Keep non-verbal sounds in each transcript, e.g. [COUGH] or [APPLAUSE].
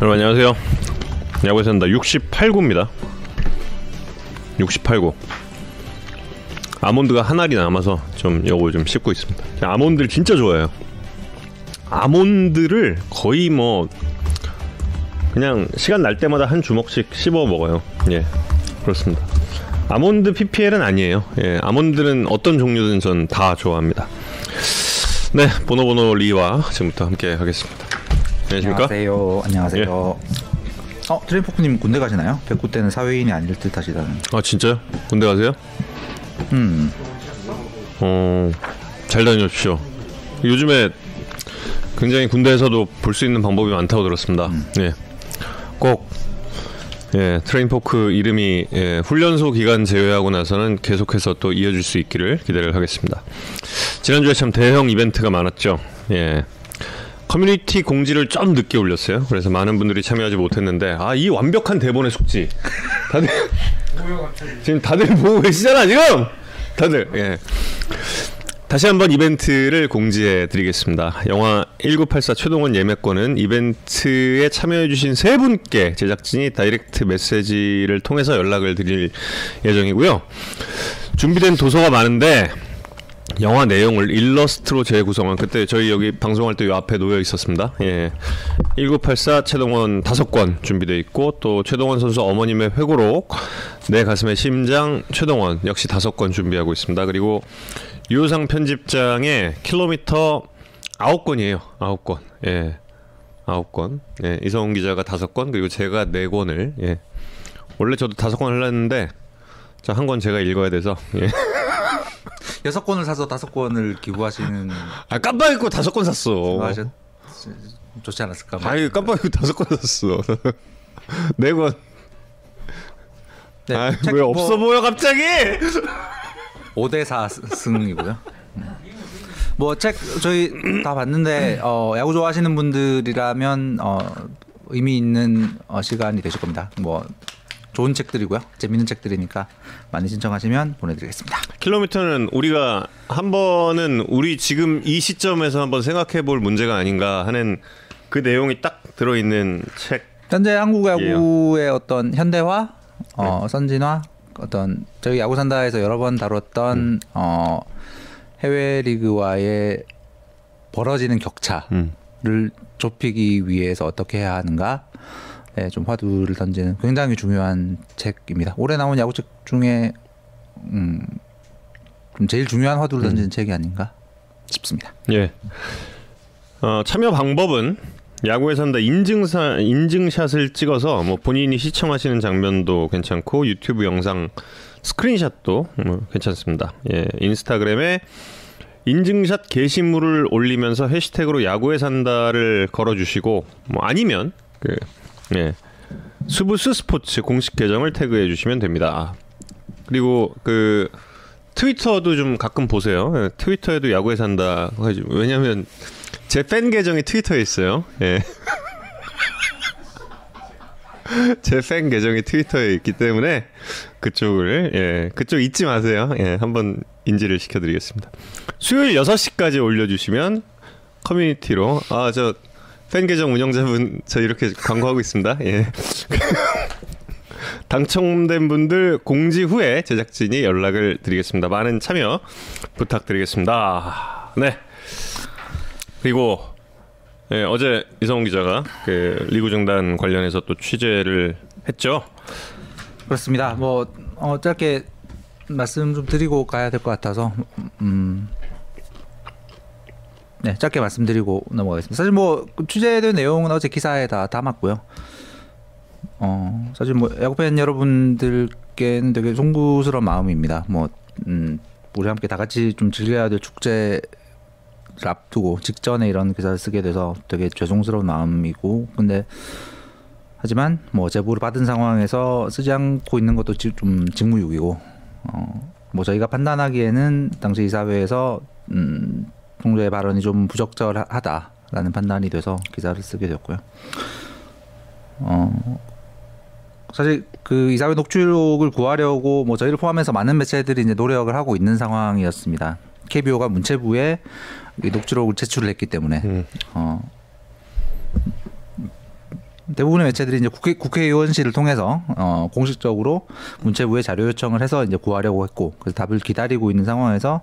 여러분 안녕하세요. 야구에 산다 68구입니다. 68구. 아몬드가 한 알이 남아서 좀 요거 좀 씹고 있습니다. 아몬드를 진짜 좋아해요. 아몬드를 거의 뭐 그냥 시간 날 때마다 한 주먹씩 씹어 먹어요. 예, 그렇습니다. 아몬드 PPL은 아니에요. 예, 아몬드는 어떤 종류든 전 다 좋아합니다. 네, 보노보노 리와 지금부터 함께 하겠습니다. 안녕하십니까? 안녕하세요. 안녕하세요. 어, 트레인포크님 군대 가시나요? 백구 때는 사회인이 아닐 듯 하시다는. 아 진짜요? 군대 가세요? 음, 어, 잘 다녀오십시오. 요즘에 굉장히 군대에서도 볼 수 있는 방법이 많다고 들었습니다. 예, 꼭 예, 트레인포크 이름이 예, 훈련소 기간 제외하고 나서는 계속해서 또 이어질 수 있기를 기대를 하겠습니다. 지난주에 참 대형 이벤트가 많았죠. 예. 커뮤니티 공지를 좀 늦게 올렸어요. 그래서 많은 분들이 참여하지 못했는데 아 이 완벽한 대본의 숙지 다들 [LAUGHS] 지금 다들 보고 계시잖아 지금 다들 예. 다시 한번 이벤트를 공지해 드리겠습니다. 영화 1984 최동원 예매권은 이벤트에 참여해 주신 세 분께 제작진이 direct message를 통해서 연락을 드릴 예정이고요. 준비된 도서가 많은데 영화 내용을 일러스트로 재구성한 그때 저희 여기 방송할 때요 앞에 놓여 있었습니다. 예. 1984 최동원 다섯 권 준비되어 있고 또 최동원 선수 어머님의 회고록 내 가슴의 심장 최동원 역시 다섯 권 준비하고 있습니다. 그리고 유효상 편집장의 킬로미터 아홉 권이에요. 아홉 권. 예. 아홉 권. 예. 이성훈 기자가 다섯 권 그리고 제가 네 권을 예. 원래 저도 다섯 권 하려 했는데 자 한 권 제가 읽어야 돼서 예. 여섯 권을 사서 다섯 권을 기부하시는 아 깜빡 잊고 다섯 권 샀어. 하셨 좋지 않았을까? 아이 깜빡 잊고 다섯 권 샀어. [LAUGHS] 네 권. 네, 아, 책왜뭐 없어 보여 갑자기? 5대 4 승이고요. 뭐 책 저희 다 봤는데 어, 야구 좋아하시는 분들이라면 어, 의미 있는 어, 시간이 되실 겁니다. 뭐 좋은 책들이고요. 재밌는 책들이니까 많이 신청하시면 보내드리겠습니다. 킬로미터는 우리가 한 번은 우리 지금 이 시점에서 한번 생각해 볼 문제가 아닌가 하는 그 내용이 딱 들어 있는 책. 현재 한국 야구의 어떤 현대화, 어, 선진화, 어떤 저희 야구 산다에서 여러 번 다뤘던 어, 해외 리그와의 벌어지는 격차를 음. 좁히기 위해서 어떻게 해야 하는가, 예, 좀 화두를 던지는 굉장히 중요한 책입니다. 올해 나온 야구책 중에 음, 좀 제일 중요한 화두를 던지는 책이 아닌가 싶습니다. 예. 어, 참여 방법은 야구에 산다 인증사 인증샷을 찍어서 뭐 본인이 시청하시는 장면도 괜찮고 유튜브 영상 스크린샷도 뭐 괜찮습니다. 예, 인스타그램에 인증샷 게시물을 올리면서 해시태그로 야구에 산다를 걸어주시고 뭐 아니면 그 예, 수브스 스포츠 공식 계정을 태그해 주시면 됩니다. 그리고 그 트위터도 좀 가끔 보세요. 예, 트위터에도 야구에 산다. 왜냐면 제 팬 계정이 트위터에 있어요. 예. [LAUGHS] 제 팬 계정이 트위터에 있기 때문에 그쪽을 예 그쪽 잊지 마세요. 예 한번 인지를 시켜드리겠습니다. 수요일 6시까지 올려주시면 커뮤니티로 아 저 팬 계정 운영자분 저 이렇게 광고하고 있습니다. 예. [LAUGHS] 당첨된 분들 공지 후에 제작진이 연락을 드리겠습니다. 많은 참여 부탁드리겠습니다. 네. 그리고 예, 어제 이성훈 기자가 그 리그 중단 관련해서 또 취재를 했죠. 그렇습니다. 뭐 어, 짧게 말씀 좀 드리고 가야 될 것 같아서 음. 네, 짧게 말씀드리고 넘어가겠습니다. 사실 뭐 취재된 내용은 어제 기사에 다 담았고요. 어, 사실 뭐 야구팬 여러분들께는 되게 송구스러운 마음입니다. 뭐 음, 우리 함께 다 같이 좀 즐겨야 될 축제를 앞두고 직전에 이런 기사를 쓰게 돼서 되게 죄송스러운 마음이고 근데 하지만 뭐 제보를 받은 상황에서 쓰지 않고 있는 것도 지- 좀 직무유기고 어, 뭐 저희가 판단하기에는 당시 이사회에서 음, 총재의 발언이 좀 부적절하다라는 판단이 돼서 기사를 쓰게 되었고요. 어, 사실 그 이사회 녹취록을 구하려고 뭐 저희를 포함해서 많은 매체들이 이제 노력을 하고 있는 상황이었습니다. KBO가 문체부에 이 녹취록을 제출을 했기 때문에 음. 어, 대부분의 매체들이 이제 국회 국회의원실을 통해서 어, 공식적으로 문체부에 자료 요청을 해서 이제 구하려고 했고 그래서 답을 기다리고 있는 상황에서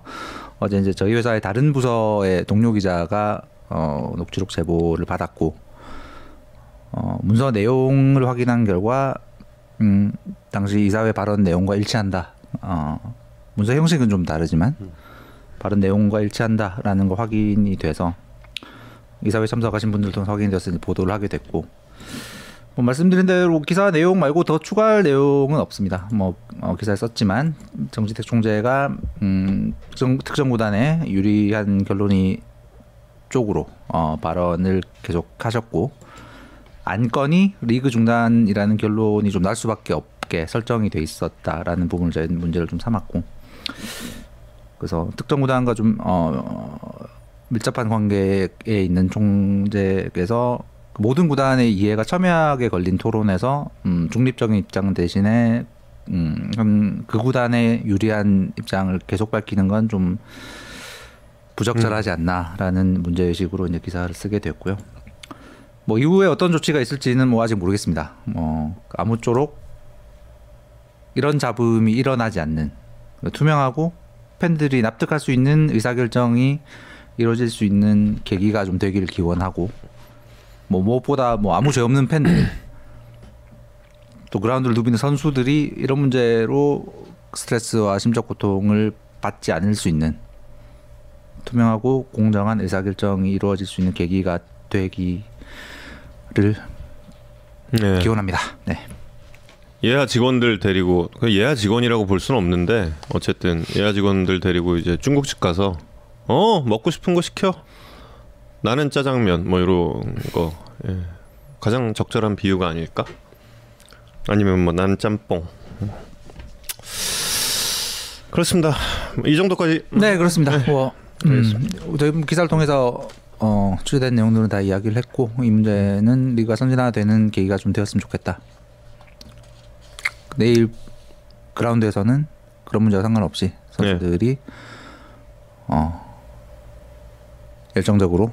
어제 이제 저희 회사의 다른 부서의 동료 기자가 어, 녹취록 제보를 받았고 어, 문서 내용을 확인한 결과 음, 당시 이사회 발언 내용과 일치한다. 어, 문서 형식은 좀 다르지만 발언 내용과 일치한다라는 거 확인이 돼서 이사회 참석하신 분들 통해 확인이 돼서 이제 보도를 하게 됐고 뭐 말씀드린 대로 기사 내용 말고 더 추가할 내용은 없습니다. 뭐 어, 기사에 썼지만 정지택 총재가 음, 특정, 구단에 유리한 결론이 쪽으로 어, 발언을 계속 하셨고 안건이 리그 중단이라는 결론이 좀 날 수밖에 없게 설정이 돼 있었다라는 부분을 저희 문제를 좀 삼았고 그래서 특정 구단과 좀 어, 밀접한 관계에 있는 총재께서 모든 구단의 이해가 첨예하게 걸린 토론에서 음, 중립적인 입장 대신에 음, 음, 그 구단의 유리한 입장을 계속 밝히는 건 좀 부적절하지 않나라는 문제의식으로 이제 기사를 쓰게 됐고요. 뭐 이후에 어떤 조치가 있을지는 뭐 아직 모르겠습니다. 뭐 아무쪼록 이런 잡음이 일어나지 않는 투명하고 팬들이 납득할 수 있는 의사결정이 이루어질 수 있는 계기가 좀 되기를 기원하고 뭐 무엇보다 뭐 아무 죄 없는 팬들 또 그라운드를 누비는 선수들이 이런 문제로 스트레스와 심적 고통을 받지 않을 수 있는 투명하고 공정한 의사결정이 이루어질 수 있는 계기가 되기를 네. 기원합니다. 네. 예하 직원들 데리고 그 예하 직원이라고 볼 수는 없는데 어쨌든 예하 직원들 데리고 이제 중국집 가서 어 먹고 싶은 거 시켜 나는 짜장면 뭐 이런 거. 예. 가장 적절한 비유가 아닐까? 아니면 뭐 나는 짬뽕. 그렇습니다. 이 정도까지. 네 그렇습니다. 뭐 음, 저희 기사를 통해서 어, 취재된 내용들은 다 이야기를 했고 이 문제는 리가 선진화되는 계기가 좀 되었으면 좋겠다. 내일 그라운드에서는 그런 문제와 상관없이 선수들이 어, 열정적으로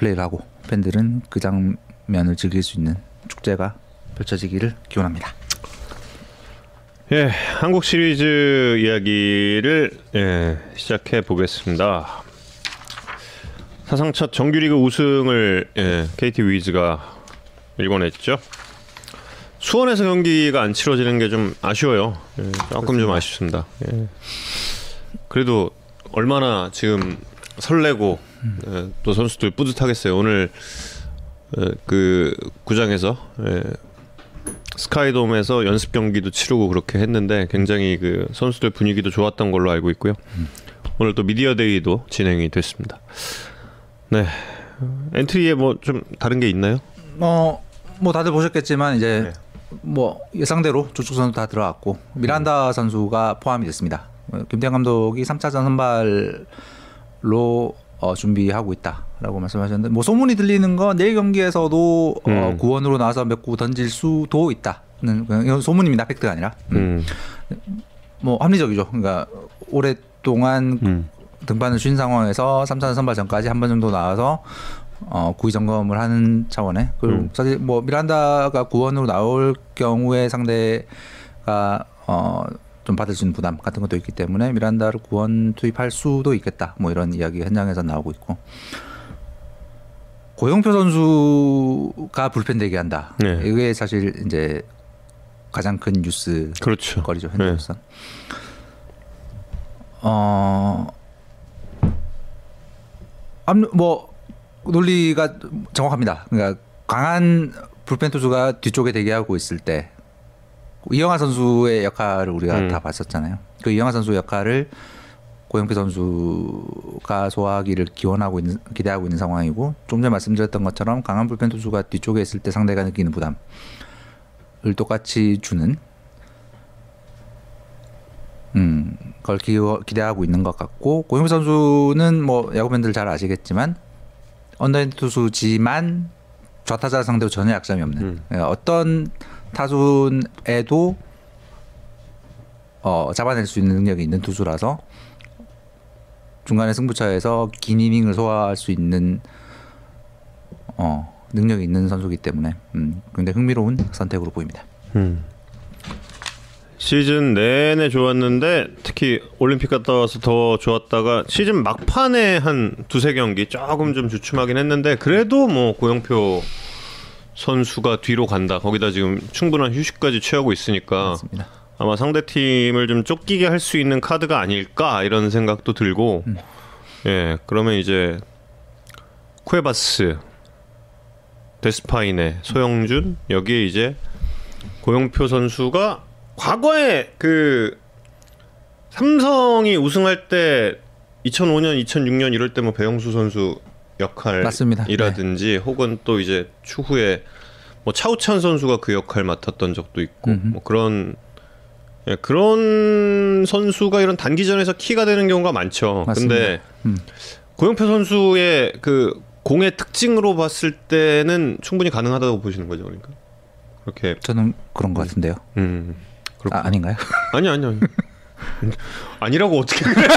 플레이를 하고 팬들은 그 장면을 즐길 수 있는 축제가 펼쳐지기를 기원합니다. 예, 한국 시리즈 이야기를 예, 시작해 보겠습니다. 사상 첫 정규리그 우승을 예, KT 위즈가 일궈냈죠. 수원에서 경기가 안 치러지는 게 좀 아쉬워요. 예, 조금 좀 아쉽습니다. 예. 그래도 얼마나 지금 설레고 예, 또 선수들 뿌듯하겠어요. 오늘 예, 그 구장에서 예, 스카이돔에서 연습 경기도 치르고 그렇게 했는데 굉장히 그 선수들 분위기도 좋았던 걸로 알고 있고요. 오늘 또 media day도 진행이 됐습니다. 네. 엔트리에 뭐 좀 다른 게 있나요? 어, 뭐 다들 보셨겠지만 이제 네. 뭐 예상대로 주축 선수 다 들어갔고 미란다 선수가 포함이 됐습니다. 어, 김태형 감독이 3차전 선발 로 어, 준비하고 있다라고 말씀하셨는데 뭐 소문이 들리는 건 내일 경기에서도 어, 음. 구원으로 나와서 몇 구 던질 수도 있다는 그냥 이건 소문입니다. fact가 아니라 음. 뭐 합리적이죠. 그러니까 오랫동안 음. 등판을 쉰 상황에서 3차전 선발 전까지 한 번 정도 나와서 어, 구위 점검을 하는 차원에 그리고 음. 사실 뭐 미란다가 구원으로 나올 경우에 상대가 어, 좀 받을 수 있는 부담 같은 것도 있기 때문에 미란다를 구원 투입할 수도 있겠다. 뭐 이런 이야기 현장에서 나오고 있고 고영표 선수가 불펜 대기한다. 네. 이게 사실 이제 가장 큰 뉴스 그렇죠. 거리죠 네. 현재로서. 어, 암- 뭐 논리가 정확합니다. 그러니까 강한 불펜 투수가 뒤쪽에 대기하고 있을 때 이영하 선수의 역할을 우리가 음. 다 봤었잖아요. 그 이영하 선수 역할을 고영표 선수가 소화하기를 기원하고 있는 기대하고 있는 상황이고 좀 전에 말씀드렸던 것처럼 강한 불펜 투수가 뒤쪽에 있을 때 상대가 느끼는 부담을 똑같이 주는 음, 그걸 기, 기대하고 있는 것 같고 고영표 선수는 뭐 야구 팬들 잘 아시겠지만 언더핸드 투수지만 좌타자 상대로 전혀 약점이 없는 음. 예, 어떤 타순에도 어, 잡아낼 수 있는 능력이 있는 투수라서 중간에 승부처에서 긴 이닝을 소화할 수 있는 어, 능력이 있는 선수이기 때문에 음, 굉장히 흥미로운 선택으로 보입니다. 음. 시즌 내내 좋았는데 특히 올림픽 갔다 와서 더 좋았다가 시즌 막판에 한 두세 경기 조금 좀 주춤하긴 했는데 그래도 뭐 고영표 선수가 뒤로 간다. 거기다 지금 충분한 휴식까지 취하고 있으니까 맞습니다. 아마 상대 팀을 좀 쫓기게 할 수 있는 카드가 아닐까 이런 생각도 들고 음. 예 그러면 이제 쿠에바스 데스파이네 소영준 여기에 이제 고영표 선수가 과거에 그 삼성이 우승할 때 2005년 2006년 이럴 때 뭐 배영수 선수. 역할이라든지 혹은 또 이제 추후에 뭐 차우찬 선수가 그 역할 맡았던 적도 있고 음흠. 뭐 그런 예, 그런 선수가 이런 단기전에서 키가 되는 경우가 많죠. 맞습니다. 근데 음. 고영표 선수의 그 공의 특징으로 봤을 때는 충분히 가능하다고 보시는 거죠, 그러니까 그렇게 저는 그런 것 같은데요. 음 그렇 아, 아닌가요? 아니 아니 아니 [LAUGHS] 아니라고 어떻게 그래? [LAUGHS]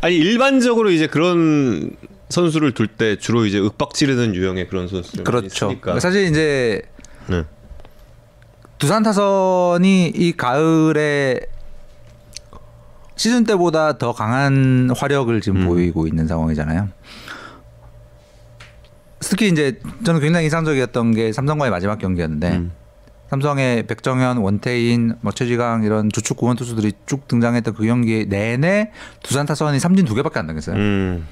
아니 일반적으로 이제 그런 선수를 둘 때 주로 이제 윽박 지르는 유형의 그런 선수들 그렇죠. 있으니까. 사실 이제 네. 두산 타선이 이 가을에 시즌 때보다 더 강한 화력을 지금 음. 보이고 있는 상황이잖아요. 특히 이제 저는 굉장히 인상적이었던 게 삼성과의 마지막 경기였는데 음. 삼성의 백정현, 원태인, 뭐 최지강 이런 주축 구원 투수들이 쭉 등장했던 그 경기 내내 두산 타선이 삼진 두 개밖에 안 당했어요. 음.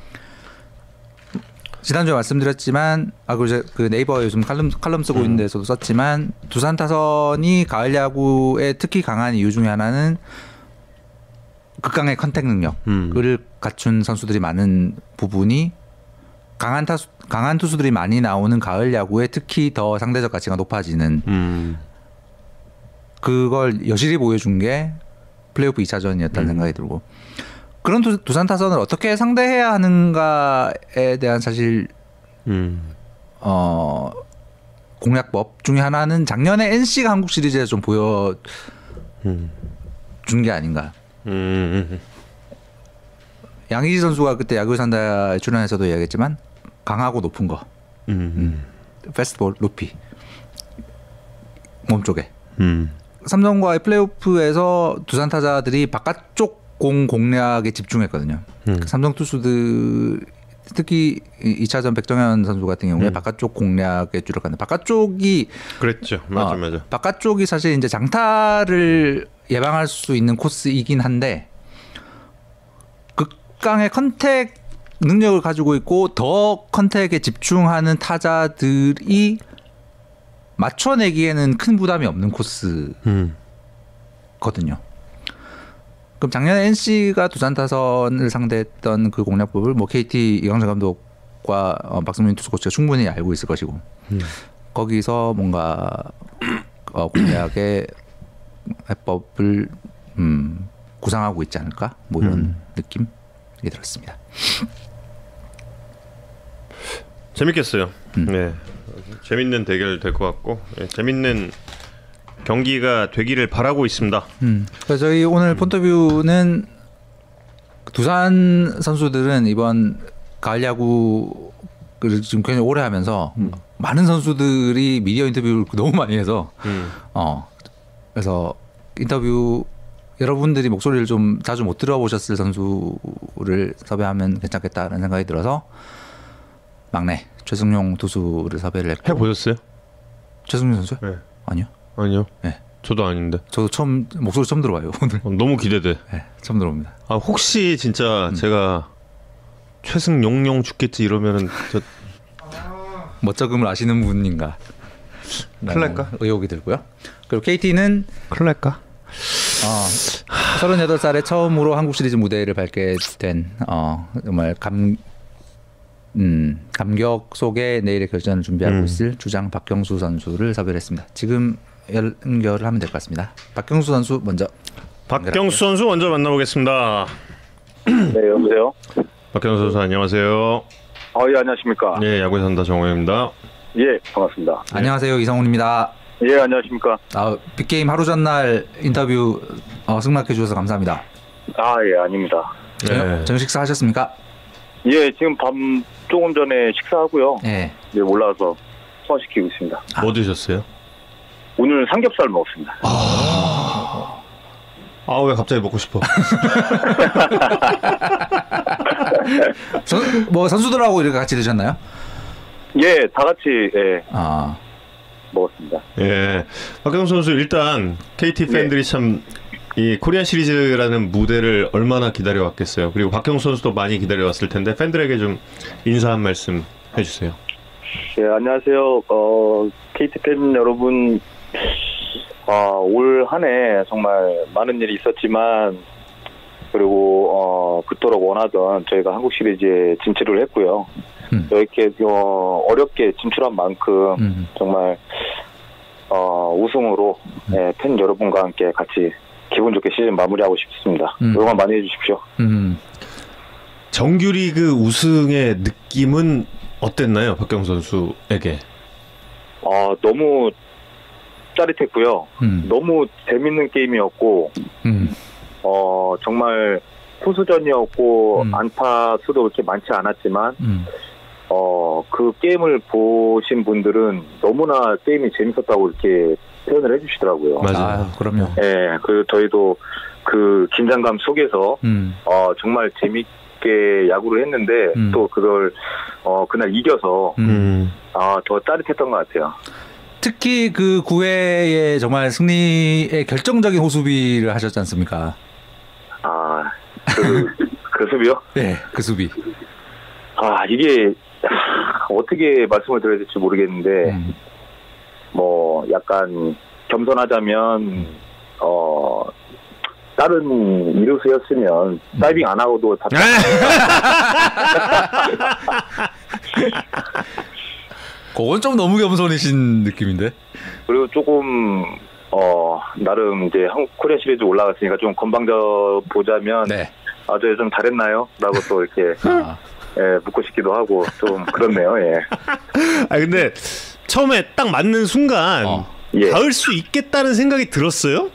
지난주에 말씀드렸지만 아 그리고 이제 그 네이버에 요즘 칼럼 칼럼 쓰고 있는 데서도 썼지만 두산 타선이 가을 야구에 특히 강한 이유 중에 하나는 극강의 contact 능력을 음. 갖춘 선수들이 많은 부분이 강한 타수 강한 투수들이 많이 나오는 가을 야구에 특히 더 상대적 가치가 높아지는 음. 그걸 여실히 보여준 게 플레이오프 2차전이었다는 생각이 들고 그런 두, 두산 타선을 어떻게 상대해야 하는가에 대한 사실 음. 어 공략법 중에 하나는 작년에 NC가 한국 시리즈에서 좀 보여준 음. 게 아닌가. 음. 양희지 선수가 그때 야구 산다에 출연해서도 이야기했지만 강하고 높은 거, 음. 페스트볼 높이 몸 쪽에. 음. 삼성과의 플레이오프에서 두산 타자들이 바깥쪽 공 공략에 집중했거든요. 음. 삼성 투수들 특히 2차전 백정현 선수 같은 경우에 음. 바깥쪽 공략에 주력하는 바깥쪽이 그랬죠. 맞아 어, 맞아. 바깥쪽이 사실 이제 장타를 예방할 수 있는 코스이긴 한데 극강의 contact 능력을 가지고 있고 더 contact에 집중하는 타자들이 맞춰내기에는 큰 부담이 없는 코스거든요. 음. 그럼 작년에 NC가 두산 타선을 상대했던 그 공략법을 뭐 KT 이광재 감독과 어, 박승민 투수 코치가 충분히 알고 있을 것이고 음. 거기서 뭔가 어, 공략의 해법을 음, 구상하고 있지 않을까 뭐 이런 음. 느낌이 들었습니다. 재밌겠어요. 음. 네. 재밌는 대결 될 것 같고 예, 재밌는 경기가 되기를 바라고 있습니다. 음. 그래서 저희 오늘 폰터뷰는 두산 선수들은 이번 가을 야구를 지금 굉장히 오래 하면서 많은 선수들이 미디어 인터뷰를 너무 많이 해서 음. 어 그래서 인터뷰 여러분들이 목소리를 좀 자주 못 들어보셨을 선수를 섭외하면 괜찮겠다는 생각이 들어서 막내 최승용 투수를 섭외를 했고 해 보셨어요? 최승용 선수? 네. 아니요. 아니요. 네. 저도 아닌데 저도 처음 목소리 처음 들어봐요 오늘. 어, 너무 기대돼. 네, 처음 들어봅니다. 아 혹시 진짜 음. 제가 최승용용 죽겠지 이러면은 저 멋쩍음을 아시는 분인가? 날까? 의혹이 들고요. 그리고 KT는 날까? 어, 38살에 처음으로 한국 시리즈 무대를 밟게 된 어, 정말 감 음, 감격 속에 내일의 결전을 준비하고 음. 있을 주장 박경수 선수를 섭외했습니다. 지금 연결을 하면 될 것 같습니다. 박경수 선수 먼저 박경수 선수 먼저 만나보겠습니다. [CLEARS THROAT] 네, 여보세요. 박경수 선수 안녕하세요. 어, 예, 안녕하십니까. 예, 야구에 산다 정호입니다. 예, 반갑습니다. 안녕하세요 이성훈입니다. 예, 안녕하십니까. 아, 빅게임 하루 전날 인터뷰 어, 승낙해 주셔서 감사합니다. 아, 예, 아닙니다. 저녁, 네. 저녁 식사 하셨습니까? 예, 지금 밤 조금 전에 식사하고요. 예. 이제 올라와서 소화시키고 있습니다. 뭐 드셨어요? 오늘 삼겹살 먹었습니다. 아왜 갑자기 먹고 싶어? [LAUGHS] 선, 뭐 선수들하고 이렇게 같이 드셨나요? 예, 다 같이 예, 아. 먹었습니다. 예, 박경 선수 일단 KT 팬들이 참 이 코리안 시리즈라는 무대를 얼마나 기다려왔겠어요. 그리고 박경 선수도 많이 기다려왔을 텐데 팬들에게 좀 인사 한 말씀 해주세요. 예, 안녕하세요. 어, KT 팬 여러분, 아, 올한 해 정말 많은 일이 있었지만, 그리고, 어, 그토록 원하던 저희가 한국 시리즈에 진출을 했고요. 음. 이렇게, 어, 어렵게 진출한 만큼, 음. 정말, 어, 우승으로, 예, 팬 여러분과 함께 같이 기분 좋게 시즌 마무리하고 싶습니다. 음. 응원 많이 해주십시오. 음. 정규리그 우승의 느낌은 어땠나요, 박경 선수에게? 어, 너무 짜릿했고요. 음. 너무 재밌는 게임이었고, 음. 어, 정말 소수전이었고, 음. 안타 수도 그렇게 많지 않았지만, 음. 어, 그 게임을 보신 분들은 너무나 게임이 재밌었다고 이렇게 표현을 해주시더라고요. 맞아요. 아유, 그럼요. 예, 그, 저희도 그 긴장감 속에서, 음. 어, 정말 재밌게 야구를 했는데, 음. 또 그걸, 어, 그날 이겨서, 음. 음. 아, 더 짜릿했던 것 같아요. 특히 그 9회에 정말 승리의 결정적인 호수비를 하셨지 않습니까? 아, 그, 그 수비요? [LAUGHS] 네, 그 수비. 아, 이게, 하, 어떻게 말씀을 드려야 될지 모르겠는데, 음. 뭐, 약간, 겸손하자면, 어, 다른 이루수였으면, 다이빙 안 하고도 다, [LAUGHS] 그건 좀 너무 겸손이신 느낌인데. 그리고 조금, 어, 나름 이제 한국 코리아 시리즈 올라갔으니까 좀 건방져 보자면, 네. 아, 저희 좀 잘했나요? 라고 또 이렇게, 아, 예, 묻고 싶기도 하고, 좀 그렇네요, 예. 아 근데 처음에 딱 맞는 순간 어. 예. 닿을 수 있겠다는 생각이 들었어요?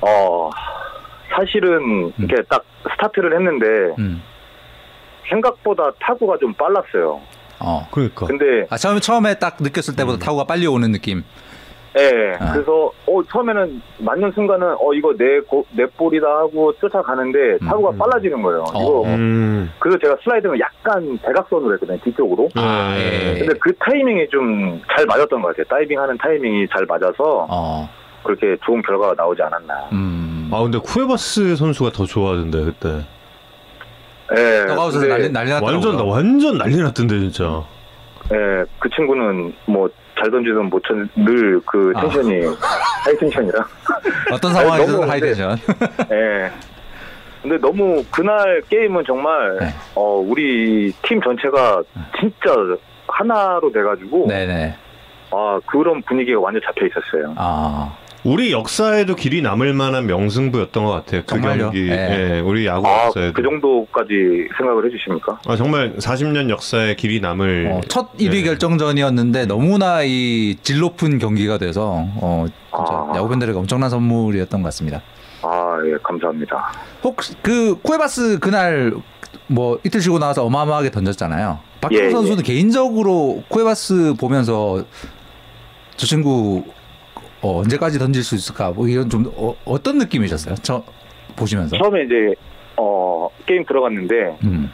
어, 사실은, 이렇게 딱 스타트를 했는데, 음. 생각보다 타구가 좀 빨랐어요. 어. 그러니까. 근데 아, 처음에 처음에 딱 느꼈을 때보다 타구가 빨리 오는 느낌. 예, 아. 그래서 어 처음에는 맞는 순간은 어 이거 내 고- 내 볼이다 하고 쫓아가는데 타구가 음. 빨라지는 거예요. 어. 이거 음. 그래서 제가 슬라이드는 약간 대각선으로 했거든요 뒤쪽으로. 아, 예. 근데 그 타이밍이 좀 잘 맞았던 것 같아요. 다이빙하는 타이밍이 잘 맞아서 어. 그렇게 좋은 결과가 나오지 않았나. 음. 아 근데 쿠에바스 선수가 더 좋아하던데 그때. 예, 근데, 난리 난리 났더라고요. 완전 나 완전 난리 났던데 진짜. 예, 그 친구는 뭐 잘못 쳤든 늘 그 아. tension이 high tension이라. 어떤 아니, 상황에서 너무 high tension. 예. 근데 너무 그날 게임은 정말 네. 어 우리 팀 전체가 진짜 하나로 돼가지고 네네. 아 그런 분위기가 완전 잡혀 있었어요. 아. 우리 역사에도 길이 남을 만한 명승부였던 것 같아요. 그 정말요? 경기. 예. 예, 우리 야구 아 역사에도. 그 정도까지 생각을 해주십니까? 아 정말 40년 역사의 길이 남을. 어, 첫 1위 네. 결정전이었는데 너무나 이 질 높은 경기가 돼서 어 아. 야구 팬들에게 엄청난 선물이었던 것 같습니다. 아 예 감사합니다. 혹시 그 쿠에바스 그날 뭐 이틀 쉬고 나와서 어마어마하게 던졌잖아요. 박정 예, 선수는 개인적으로 쿠에바스 보면서 저 친구 어, 언제까지 던질 수 있을까? 뭐 이런 좀 어, 떤 느낌이셨어요? 저 보시면서. 처음에 이제 어 게임 들어갔는데 음.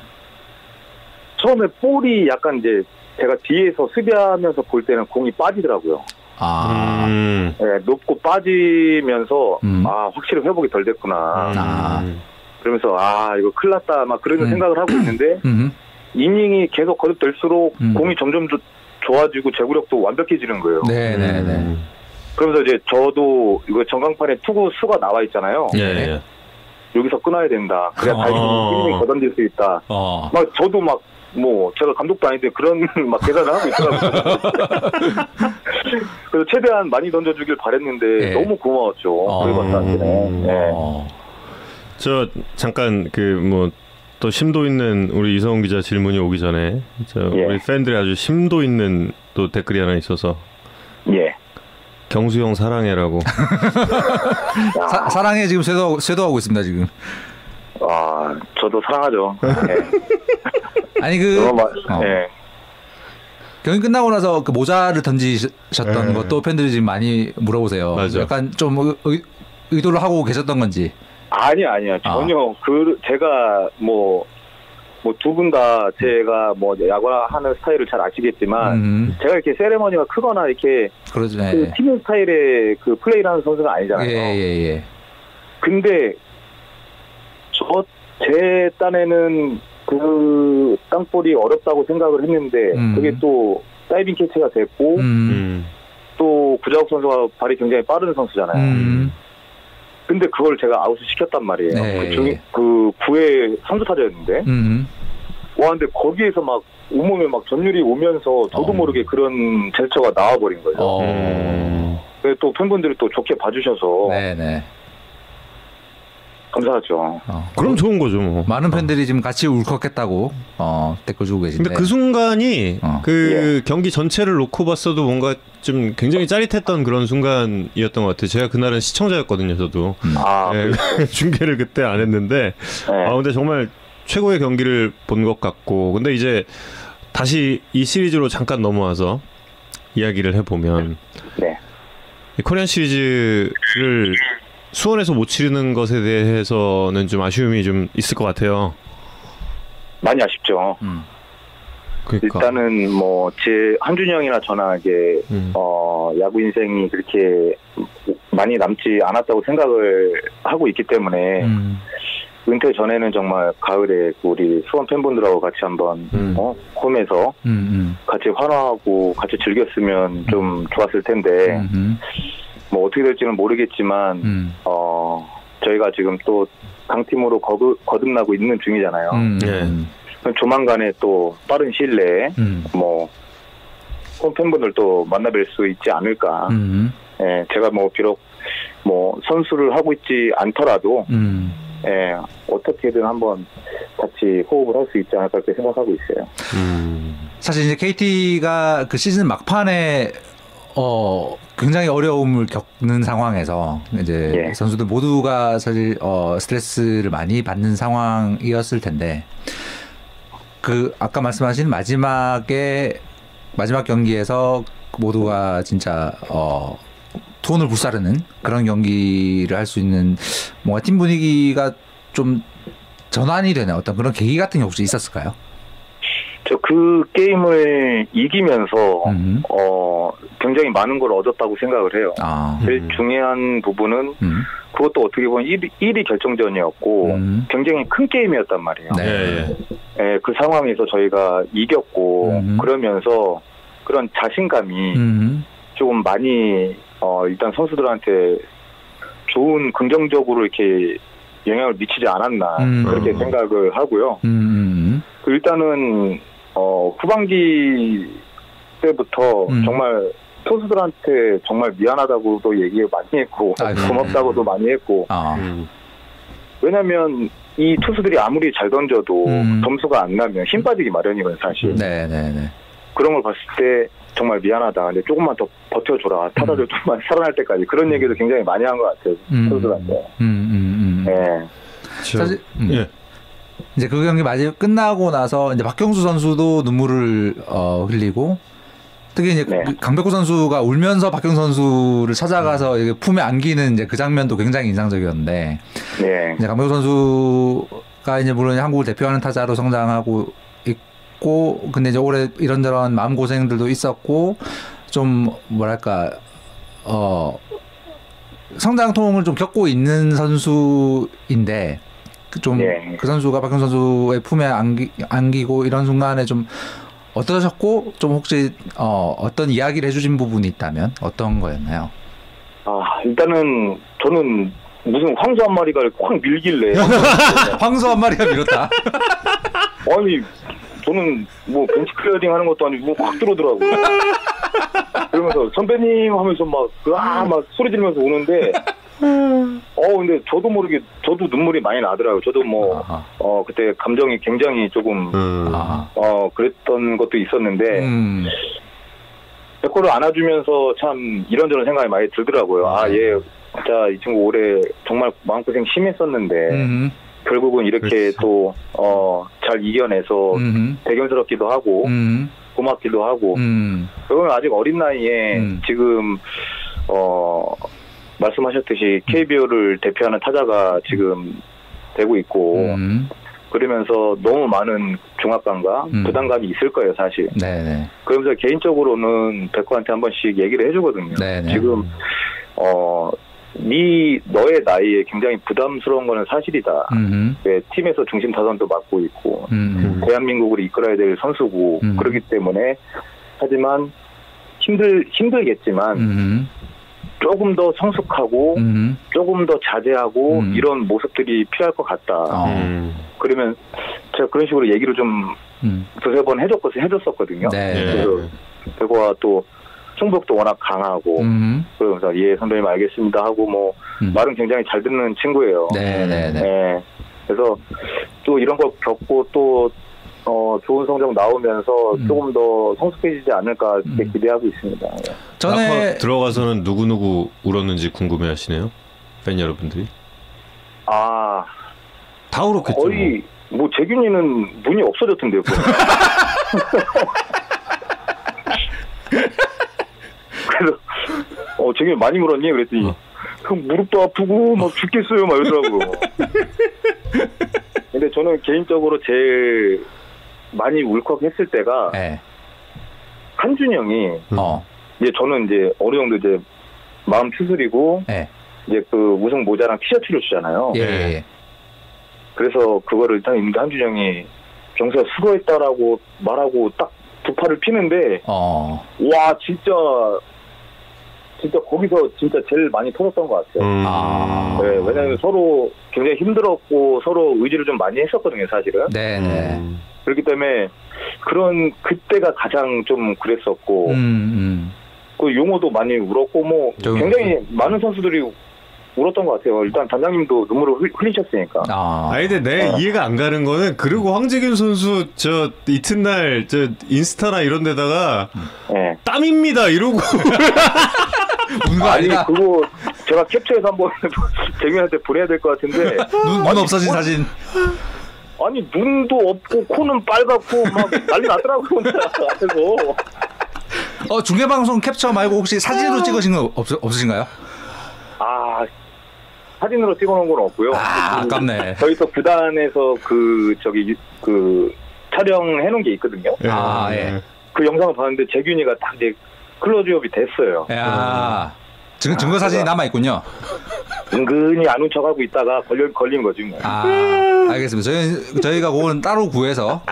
처음에 볼이 약간 이제 제가 뒤에서 수비하면서 볼 때는 공이 빠지더라고요. 아. 음. 예, 높고 빠지면서 음. 아 확실히 회복이 덜 됐구나. 아. 그러면서 아 이거 큰일 났다 막 그런 음. 생각을 하고 있는데 음. 이닝이 계속 거듭될수록 음. 공이 점점 조- 좋아지고 제구력도 완벽해지는 거예요. 네, 네, 네. 음. 그러면서 이제 저도 이거 전광판에 투구 수가 나와 있잖아요. 예, 예. 여기서 끊어야 된다. 그래야 어. 다이빙 이닝이 거던질 수 있다. 어. 막 저도 막 뭐 제가 감독도 아닌데 그런 [LAUGHS] 막 계산을 하고 있더라고요. [LAUGHS] 그래서 최대한 많이 던져주길 바랬는데 예. 너무 고마웠죠. 어. 그리고한테는 예. 어. 저 잠깐 그뭐 또 심도 있는 우리 이성훈 기자 질문이 오기 전에 저 예. 우리 팬들이 아주 심도 있는 또 댓글이 하나 있어서 예. 경수형 사랑해라고. 야, [LAUGHS] 사, 사랑에 지금 쇄도 쇄도하고 있습니다 지금. 아, 저도 사랑하죠. 예. [LAUGHS] 아니 그 어. 예. 경기 끝나고 나서 그 모자를 던지셨던 네. 것도 팬들이 지금 많이 물어보세요. 맞아. 약간 좀 의, 의- 의도를 하고 계셨던 건지. 아니요, 아니요. 전혀 그 제가 뭐 뭐 두 분 다 제가 뭐 야구하는 스타일을 잘 아시겠지만 음, 제가 이렇게 세레머니가 크거나 이렇게 그러죠. 예. 그팀 스타일의 그 플레이를 하는 선수가 아니잖아요. 예, 예, 예. 근데 저 제 딴에는 그 땅볼이 어렵다고 생각을 했는데 음. 그게 또 다이빙 캐치가 됐고 음, 음. 또 구자욱 선수가 발이 굉장히 빠른 선수잖아요. 음, 근데 그걸 제가 아웃을 시켰단 말이에요. 네. 그, 중, 그 9회 선두 타자였는데 음, 와 근데 거기에서 막 온몸에 막 전율이 오면서 저도 어. 모르게 그런 제스처가 나와버린 거예요. 어, 음. 근데 또 팬분들이 또 좋게 봐주셔서 네, 네. 감사하죠. 어. 그럼 좋은 거죠, 뭐. 많은 팬들이 지금 같이 울컥했다고 어, 댓글 주고 계신데. 근데 그 순간이 어. 그 경기 전체를 놓고 봤어도 뭔가 좀 굉장히 짜릿했던 그런 순간이었던 것 같아요. 제가 그날은 시청자였거든요, 저도. 아, 네, [LAUGHS] 중계를 그때 안 했는데 네. 아 근데 정말 최고의 경기를 본 것 같고 근데 이제 다시 이 시리즈로 잠깐 넘어와서 이야기를 해보면 네. 이 코리안 시리즈를 수원에서 못 치르는 것에 대해서는 좀 아쉬움이 좀 있을 것 같아요. 많이 아쉽죠. 음, 그러니까 일단은 뭐 제 한준이 형이나 저나 이게 음. 어 야구 인생이 그렇게 많이 남지 않았다고 생각을 하고 있기 때문에 음, 은퇴 전에는 정말 가을에 우리 수원 팬분들하고 같이 한번 음. 어 홈에서 음, 음, 같이 환호하고 같이 즐겼으면 좀 좋았을 텐데 음, 뭐 어떻게 될지는 모르겠지만 음, 어 저희가 지금 또 강팀으로 거듭, 거듭나고 있는 중이잖아요. 음, 예. 음, 그럼 조만간에 또 빠른 시일 내에 음, 뭐 홈팬분들도 만나뵐 수 있지 않을까. 음, 예, 제가 뭐 비록 뭐 선수를 하고 있지 않더라도 음. 예, 어떻게든 한번 같이 호흡을 할 수 있지 않을까 그렇게 생각하고 있어요. 음. 사실 이제 KT가 그 시즌 막판에 어 굉장히 어려움을 겪는 상황에서 이제 예. 선수들 모두가 사실 어 스트레스를 많이 받는 상황이었을 텐데 그 아까 말씀하신 마지막에 마지막 경기에서 모두가 진짜 어 투혼을 불사르는 그런 경기를 할 수 있는 뭔가 팀 분위기가 좀 전환이 되는 어떤 그런 계기 같은 게 혹시 있었을까요? 저그 게임을 이기면서 음. 어 굉장히 많은 걸 얻었다고 생각을 해요. 아, 제일 음. 중요한 부분은 음. 그것도 어떻게 보면 1위, 1위 결정전이었고 음. 굉장히 큰 게임이었단 말이에요. 네. 예, 그 상황에서 저희가 이겼고 음. 그러면서 그런 자신감이 음. 조금 많이 어 일단 선수들한테 좋은 긍정적으로 이렇게 영향을 미치지 않았나 음. 그렇게 음. 생각을 하고요. 음. 음. 그 일단은 어 후반기 때부터 음. 정말 투수들한테 정말 미안하다고도 얘기 많이 했고 아이고. 고맙다고도 많이 했고 아. 음. 왜냐하면 이 투수들이 아무리 잘 던져도 음. 점수가 안 나면 힘 빠지기 마련이거든요 사실 네, 네, 네. 그런 걸 봤을 때 정말 미안하다 근데 조금만 더 버텨줘라 타자들 조금만 살아날 때까지 그런 얘기도 굉장히 많이 한 것 같아요 음. 투수들한테 음. 음. 음. 예. 저- 사실 음. 예. 이제 그 경기 마지 끝나고 나서 이제 박경수 선수도 눈물을 어, 흘리고 특히 이제 네. 그 강백호 선수가 울면서 박경수 선수를 찾아가서 이게 품에 안기는 이제 그 장면도 굉장히 인상적이었는데 네. 이제 강백호 선수가 이제 물론 한국을 대표하는 타자로 성장하고 있고 근데 이제 올해 이런저런 마음 고생들도 있었고 좀 뭐랄까 어 성장통을 좀 겪고 있는 선수인데 좀그 예. 선수가 박경 선수의 품에 안기, 안기고 이런 순간에 좀 어떠셨고 좀 혹시 어 어떤 이야기를 해주신 부분이 있다면 어떤 거였나요? 아 일단은 저는 무슨 황소 한 마리가 확 밀길래 [LAUGHS] 황소 한 마리가 밀었다. 아니 저는 뭐 벤치 클리어링 하는 것도 아니고 확 들어오더라고요. [LAUGHS] 그러면서 선배님 하면서 막 아 막 소리 지르면서 오는데 어 근데 저도 모르게 저도 눈물이 많이 나더라고요. 저도 뭐 아하. 어 그때 감정이 굉장히 조금 음. 아. 어 그랬던 것도 있었는데 음. 백호를 안아주면서 참 이런저런 생각이 많이 들더라고요. 아얘 진짜 이 친구 올해 정말 마음고생 심했었는데 음. 결국은 이렇게 그렇죠. 또어잘 이겨내서 음. 대견스럽기도 하고 음. 고맙기도 하고 음. 그러면 아직 어린 나이에 음. 지금 어 말씀하셨듯이 KBO를 대표하는 타자가 지금 되고 있고 음. 그러면서 너무 많은 중압감과 음. 부담감이 있을 거예요 사실 네네. 그러면서 개인적으로는 백호한테 한 번씩 얘기를 해주거든요 네네. 지금 어, 네 너의 나이에 굉장히 부담스러운 거는 사실이다. 음. 왜 팀에서 중심 타선도 맡고 있고 음. 대한민국을 이끌어야 될 선수고 음. 그렇기 때문에 하지만 힘들 힘들겠지만 음. 조금 더 성숙하고 음. 조금 더 자제하고 음. 이런 모습들이 필요할 것 같다. 어. 음. 그러면 제가 그런 식으로 얘기를 좀 음. 두세 번 해줬거 해줬었거든요. 네. 예. 그래서 대구가 또 승복도 워낙 강하고 음. 그러면서 예 선배님 알겠습니다 하고 뭐 음. 말은 굉장히 잘 듣는 친구예요. 네네네. 예. 그래서 또 이런 거 겪고 또 어, 좋은 성적 나오면서 음. 조금 더 성숙해지지 않을까 이렇게 음. 기대하고 있습니다. 예. 전에 들어가서는 누구 누구 울었는지 궁금해하시네요. 팬 여러분들이 아 다 울었겠죠. 뭐. 거의 뭐 재균이는 눈이 없어졌던데요. [LAUGHS] [LAUGHS] 어 재균이 많이 물었니? 그랬더니 어. 형 무릎도 아프고 막 죽겠어요 막 이러더라고. [LAUGHS] 근데 저는 개인적으로 제일 많이 울컥했을 때가 네. 한준이 형이 음. 어. 이제 저는 이제 어느 정도 이제 마음 추스리고 네. 이제 그 우승 모자랑 티셔츠를 주잖아요. 예. 네. 예. 그래서 그거를 일단 있는데 한준이 형이 경수가 수고했다라고 말하고 딱 두 팔을 피는데 어. 와 진짜 진짜 거기서 진짜 제일 많이 터졌던 것 같아요. 음. 아. 네, 왜냐하면 서로 굉장히 힘들었고 서로 의지를 좀 많이 했었거든요, 사실은. 네네. 음. 그렇기 때문에 그런 그때가 가장 좀 그랬었고 음. 음. 그 용어도 많이 울었고 뭐 저- 굉장히 많은 선수들이 울었던 것 같아요. 일단 단장님도 눈물을 흘- 흘리셨으니까. 아. 아니 근데 내 이해가 안 가는 거는 그리고 황재균 선수 저 이튿날 저 인스타나 이런 데다가 예. 땀입니다 이러고 [LAUGHS] [LAUGHS] 운거 아니 아니다. 그거 제가 캡처해서 한번 [LAUGHS] 재민한테 보내야 될 것 같은데 눈, 눈 없어진 사진. 아니 눈도 없고 코는 빨갛고 막 난리 났더라고 혼자 앞에서 어 중계 방송 캡처 말고 혹시 사진으로 찍으신 거 없, 없으신가요? 아 사진으로 찍어놓은 건 없고요. 아 아깝네. 저희 또 구단에서 그 저기 유- 그 촬영해 놓은 게 있거든요. 아, 예. 그 영상을 봤는데 재균이가 딱 이제 클로즈업이 됐어요. 야 증, 증거 사진이 남아 있군요. 은근히 안 훔쳐가고 있다가 걸려 걸린 거지 뭐. 아 알겠습니다. 저희 저희가 그건 따로 구해서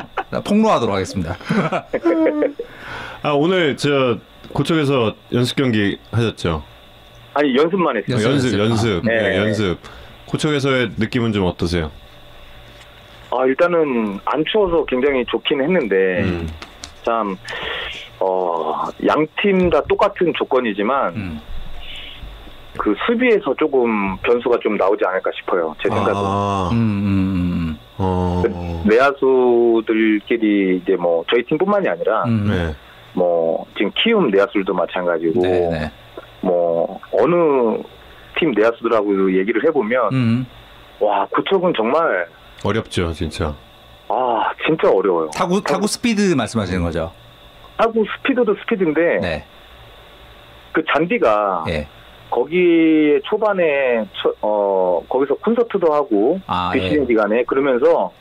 폭로하도록 하겠습니다. [LAUGHS] 아 오늘 저 고척에서 연습 경기 하셨죠? 아니 연습만 했어요. 연습, 연습 연습. 연습 아, 네, 네. 연습 고척에서의 느낌은 좀 어떠세요? 아 일단은 안 추워서 굉장히 좋긴 했는데 음. 참 어, 양 팀 다 똑같은 조건이지만 음. 그 수비에서 조금 변수가 좀 나오지 않을까 싶어요. 제 생각은. 아, 음, 음, 어, 내야수들끼리 이제 뭐 저희 팀뿐만이 아니라 음, 음. 네. 뭐 지금 키움 내야수들도 마찬가지고 네네. 뭐 어느 팀 내야수들하고 얘기를 해보면 음. 와 고척은 정말 어렵죠 진짜. 아 진짜 어려워요. 타구 타구 스피드 말씀하시는 거죠? 하고 스피드도 스피드인데 네. 그 잔디가 예. 거기에 초반에 처- 어 거기서 콘서트도 하고 아 비시즌 예. 기간에 그러면서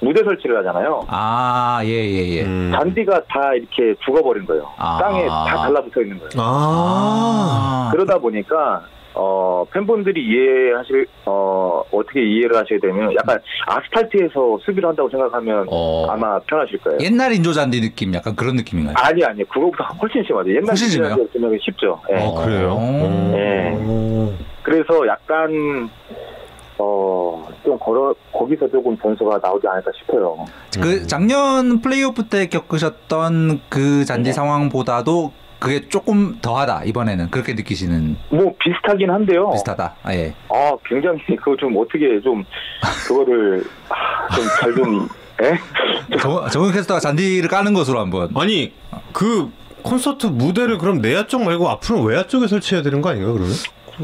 무대 설치를 하잖아요. 아 예 예 예. 음. 잔디가 다 이렇게 죽어버린 거예요. 아. 땅에 다 달라붙어 있는 거예요. 아, 그러다 보니까 어 팬분들이 이해하실 어 어떻게 이해를 하셔야 되면 약간 아스팔트에서 수비를 한다고 생각하면 어. 아마 편하실 거예요. 옛날 인조 잔디 느낌 약간 그런 느낌인가요? 아니 아니 그거보다 훨씬 심하죠. 옛날 훨씬 심해요? 시절이었으면 쉽죠. 예. 어, 그래요? 어. 네. 오. 그래서 약간 어 좀 걸어 거기서 조금 변수가 나오지 않을까 싶어요. 그 작년 플레이오프 때 겪으셨던 그 잔디 네. 상황보다도 그게 조금 더하다 이번에는 그렇게 느끼시는 뭐 비슷하긴 한데요. 비슷하다. 아, 예. 아 굉장히 그거 좀 어떻게 좀 그거를 좀 잘좀 예? 정, 정은 캐스터가 잔디를 까는 것으로 한번. 아니 그 콘서트 무대를 그럼 내야 쪽 말고 앞으로 외야 쪽에 설치해야 되는 거 아닌가 그러면?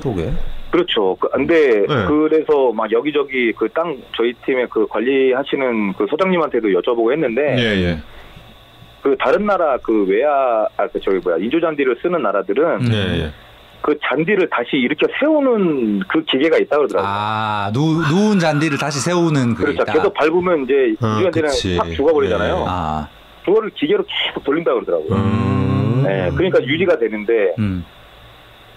그러게. 그렇죠. 그- 근데 네. 그래서 막 여기저기 그 땅 저희 팀의 그 관리하시는 그 소장님한테도 여쭤보고 했는데 예, 예. 그 다른 나라 그 외야 아그 저기 뭐야 인조 잔디를 쓰는 나라들은 예. 그 잔디를 다시 일으켜 세우는 그 기계가 있다 그러더라고요. 아, 누, 누운 잔디를 다시 세우는 그게 그렇죠. 있다. 계속 밟으면 이제 아, 인조 잔디는 그치. 확 죽어버리잖아요. 예. 아, 그거를 기계로 계속 돌린다 그러더라고요. 음. 네, 그러니까 유지가 되는데 음,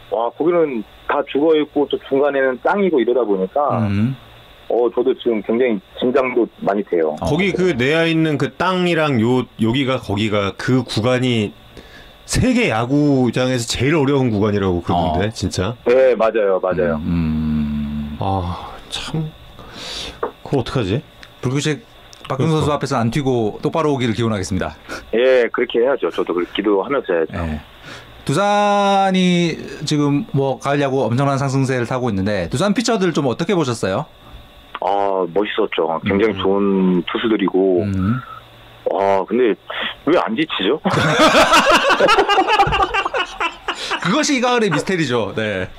와 거기는 다 죽어 있고 또 중간에는 땅이고 이러다 보니까 음. 어 저도 지금 굉장히 긴장도 많이 돼요. 거기 그 내야 있는 그 땅이랑 요 여기가 거기가 그 구간이 세계 야구장에서 제일 어려운 구간이라고 그러던데 어. 진짜. 네 맞아요 맞아요. 음. 아 참. 그걸 어떡하지? 불규칙 박근수 선수 앞에서 안 튀고 똑바로 오기를 기원하겠습니다. 예 그렇게 해야죠. 저도 그렇게 기도하면서 해야죠. 예. 두산이 지금 뭐 가을 야구 엄청난 상승세를 타고 있는데 두산 피처들 좀 어떻게 보셨어요? 아 멋있었죠. 굉장히 좋은 투수들이고 음. 와 근데 왜 안 지치죠? [LAUGHS] 그것이 이 가을의 미스테리죠. 네.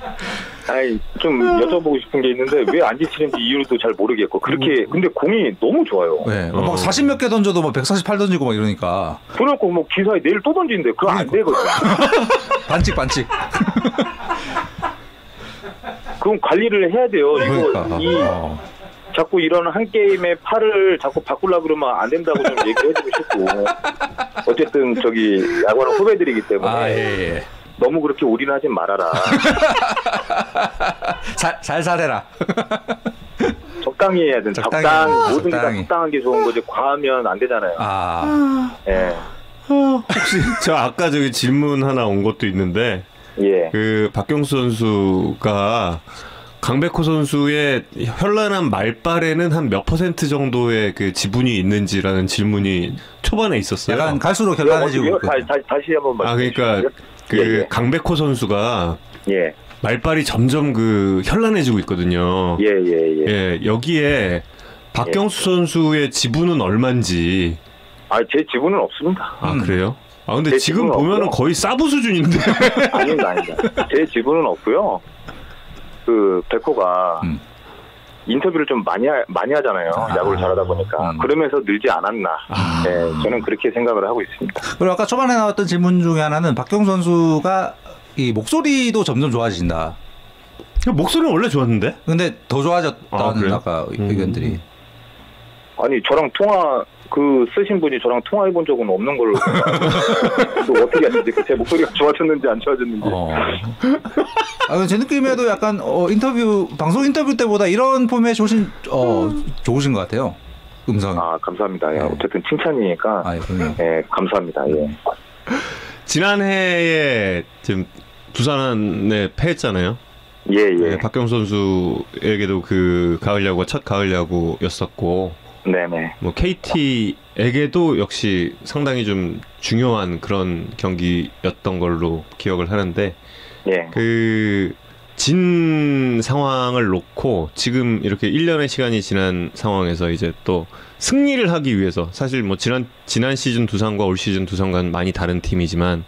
아니 좀 여쭤보고 싶은 게 있는데 왜 안 지치는지 이유도 잘 모르겠고 그렇게 근데 공이 너무 좋아요. 네. 어. 막 40몇 개 던져도 막 148 던지고 막 이러니까 그래갖고 뭐 기사에 내일 또 던지는데 그거 안 되거든. [LAUGHS] 반칙 반칙. 그건 관리를 해야 돼요. 그러니까. 이거 이 어. 자꾸 이런 한 게임의 팔을 자꾸 바꾸려 그러면 안 된다고 좀 [LAUGHS] 얘기해주고 싶고 어쨌든 저기 야구하는 후배들이기 때문에 아, 예, 예. 너무 그렇게 올인하지 말아라. [LAUGHS] 살, 살살해라. [LAUGHS] 적당히 해야 돼. 적당히 적당 해야 돼, 모든 게다 적당히. 적당한 게 좋은 거지 과하면 안 되잖아요. 아, 예. 혹시 저 아까 저기 질문 하나 온 것도 있는데 예. 그 박경수 선수가 강백호 선수의 현란한 말빨에는 한 몇 퍼센트 정도의 그 지분이 있는지라는 질문이 초반에 있었어요. 약간 갈수록 결란해지고 이거 있거든요. 다시, 다시, 다시 한번 아 말씀해 그러니까 그 예, 강백호 선수가 예. 예. 말빨이 점점 그 현란해지고 있거든요. 예, 예, 예. 예, 여기에 박경수 선수의 지분은 얼마인지 아, 제 지분은 없습니다. 아 음. 그래요? 아 근데 제 지금 보면은 없고요. 거의 사부 수준인데. 아닙니다, 아닙니다. 제 지분은 없고요. 그 백호가 음. 인터뷰를 좀 많이 하, 많이 하잖아요. 아. 야구를 잘하다 보니까 음. 그러면서 늘지 않았나. 아. 네, 저는 그렇게 생각을 하고 있습니다. 그리고 아까 초반에 나왔던 질문 중에 하나는 박경 선수가 이 목소리도 점점 좋아지신다. 목소리는 원래 좋았는데? 근데 더 아, 좋아졌다는 그래요? 아까 음. 의견들이. 아니 저랑 통화 그 쓰신 분이 저랑 통화해 본 적은 없는 걸로 또 [LAUGHS] 어떻게 아시지? 그제 목소리가 좋아졌는지 안 좋아졌는지. 어. [LAUGHS] 아, 제 느낌에도 약간 어, 인터뷰 방송 인터뷰 때보다 이런 폼에 좋으신 어, 좋으신 것 같아요. 음성. 아 감사합니다. 예, 네. 어쨌든 칭찬이니까. 아, 예. 예, 감사합니다. 예. [LAUGHS] 지난해에 지금 두산에 패했잖아요. 예, 예. 네, 박경수 선수에게도 그 가을 야구가 첫 가을 야구였었고 네네. 뭐 KT에게도 역시 상당히 좀 중요한 그런 경기였던 걸로 기억을 하는데 예. 그진 상황을 놓고 지금 이렇게 1년의 시간이 지난 상황에서 이제 또 승리를 하기 위해서 사실 뭐 지난 지난 시즌 두산과 올 시즌 두산과는 많이 다른 팀이지만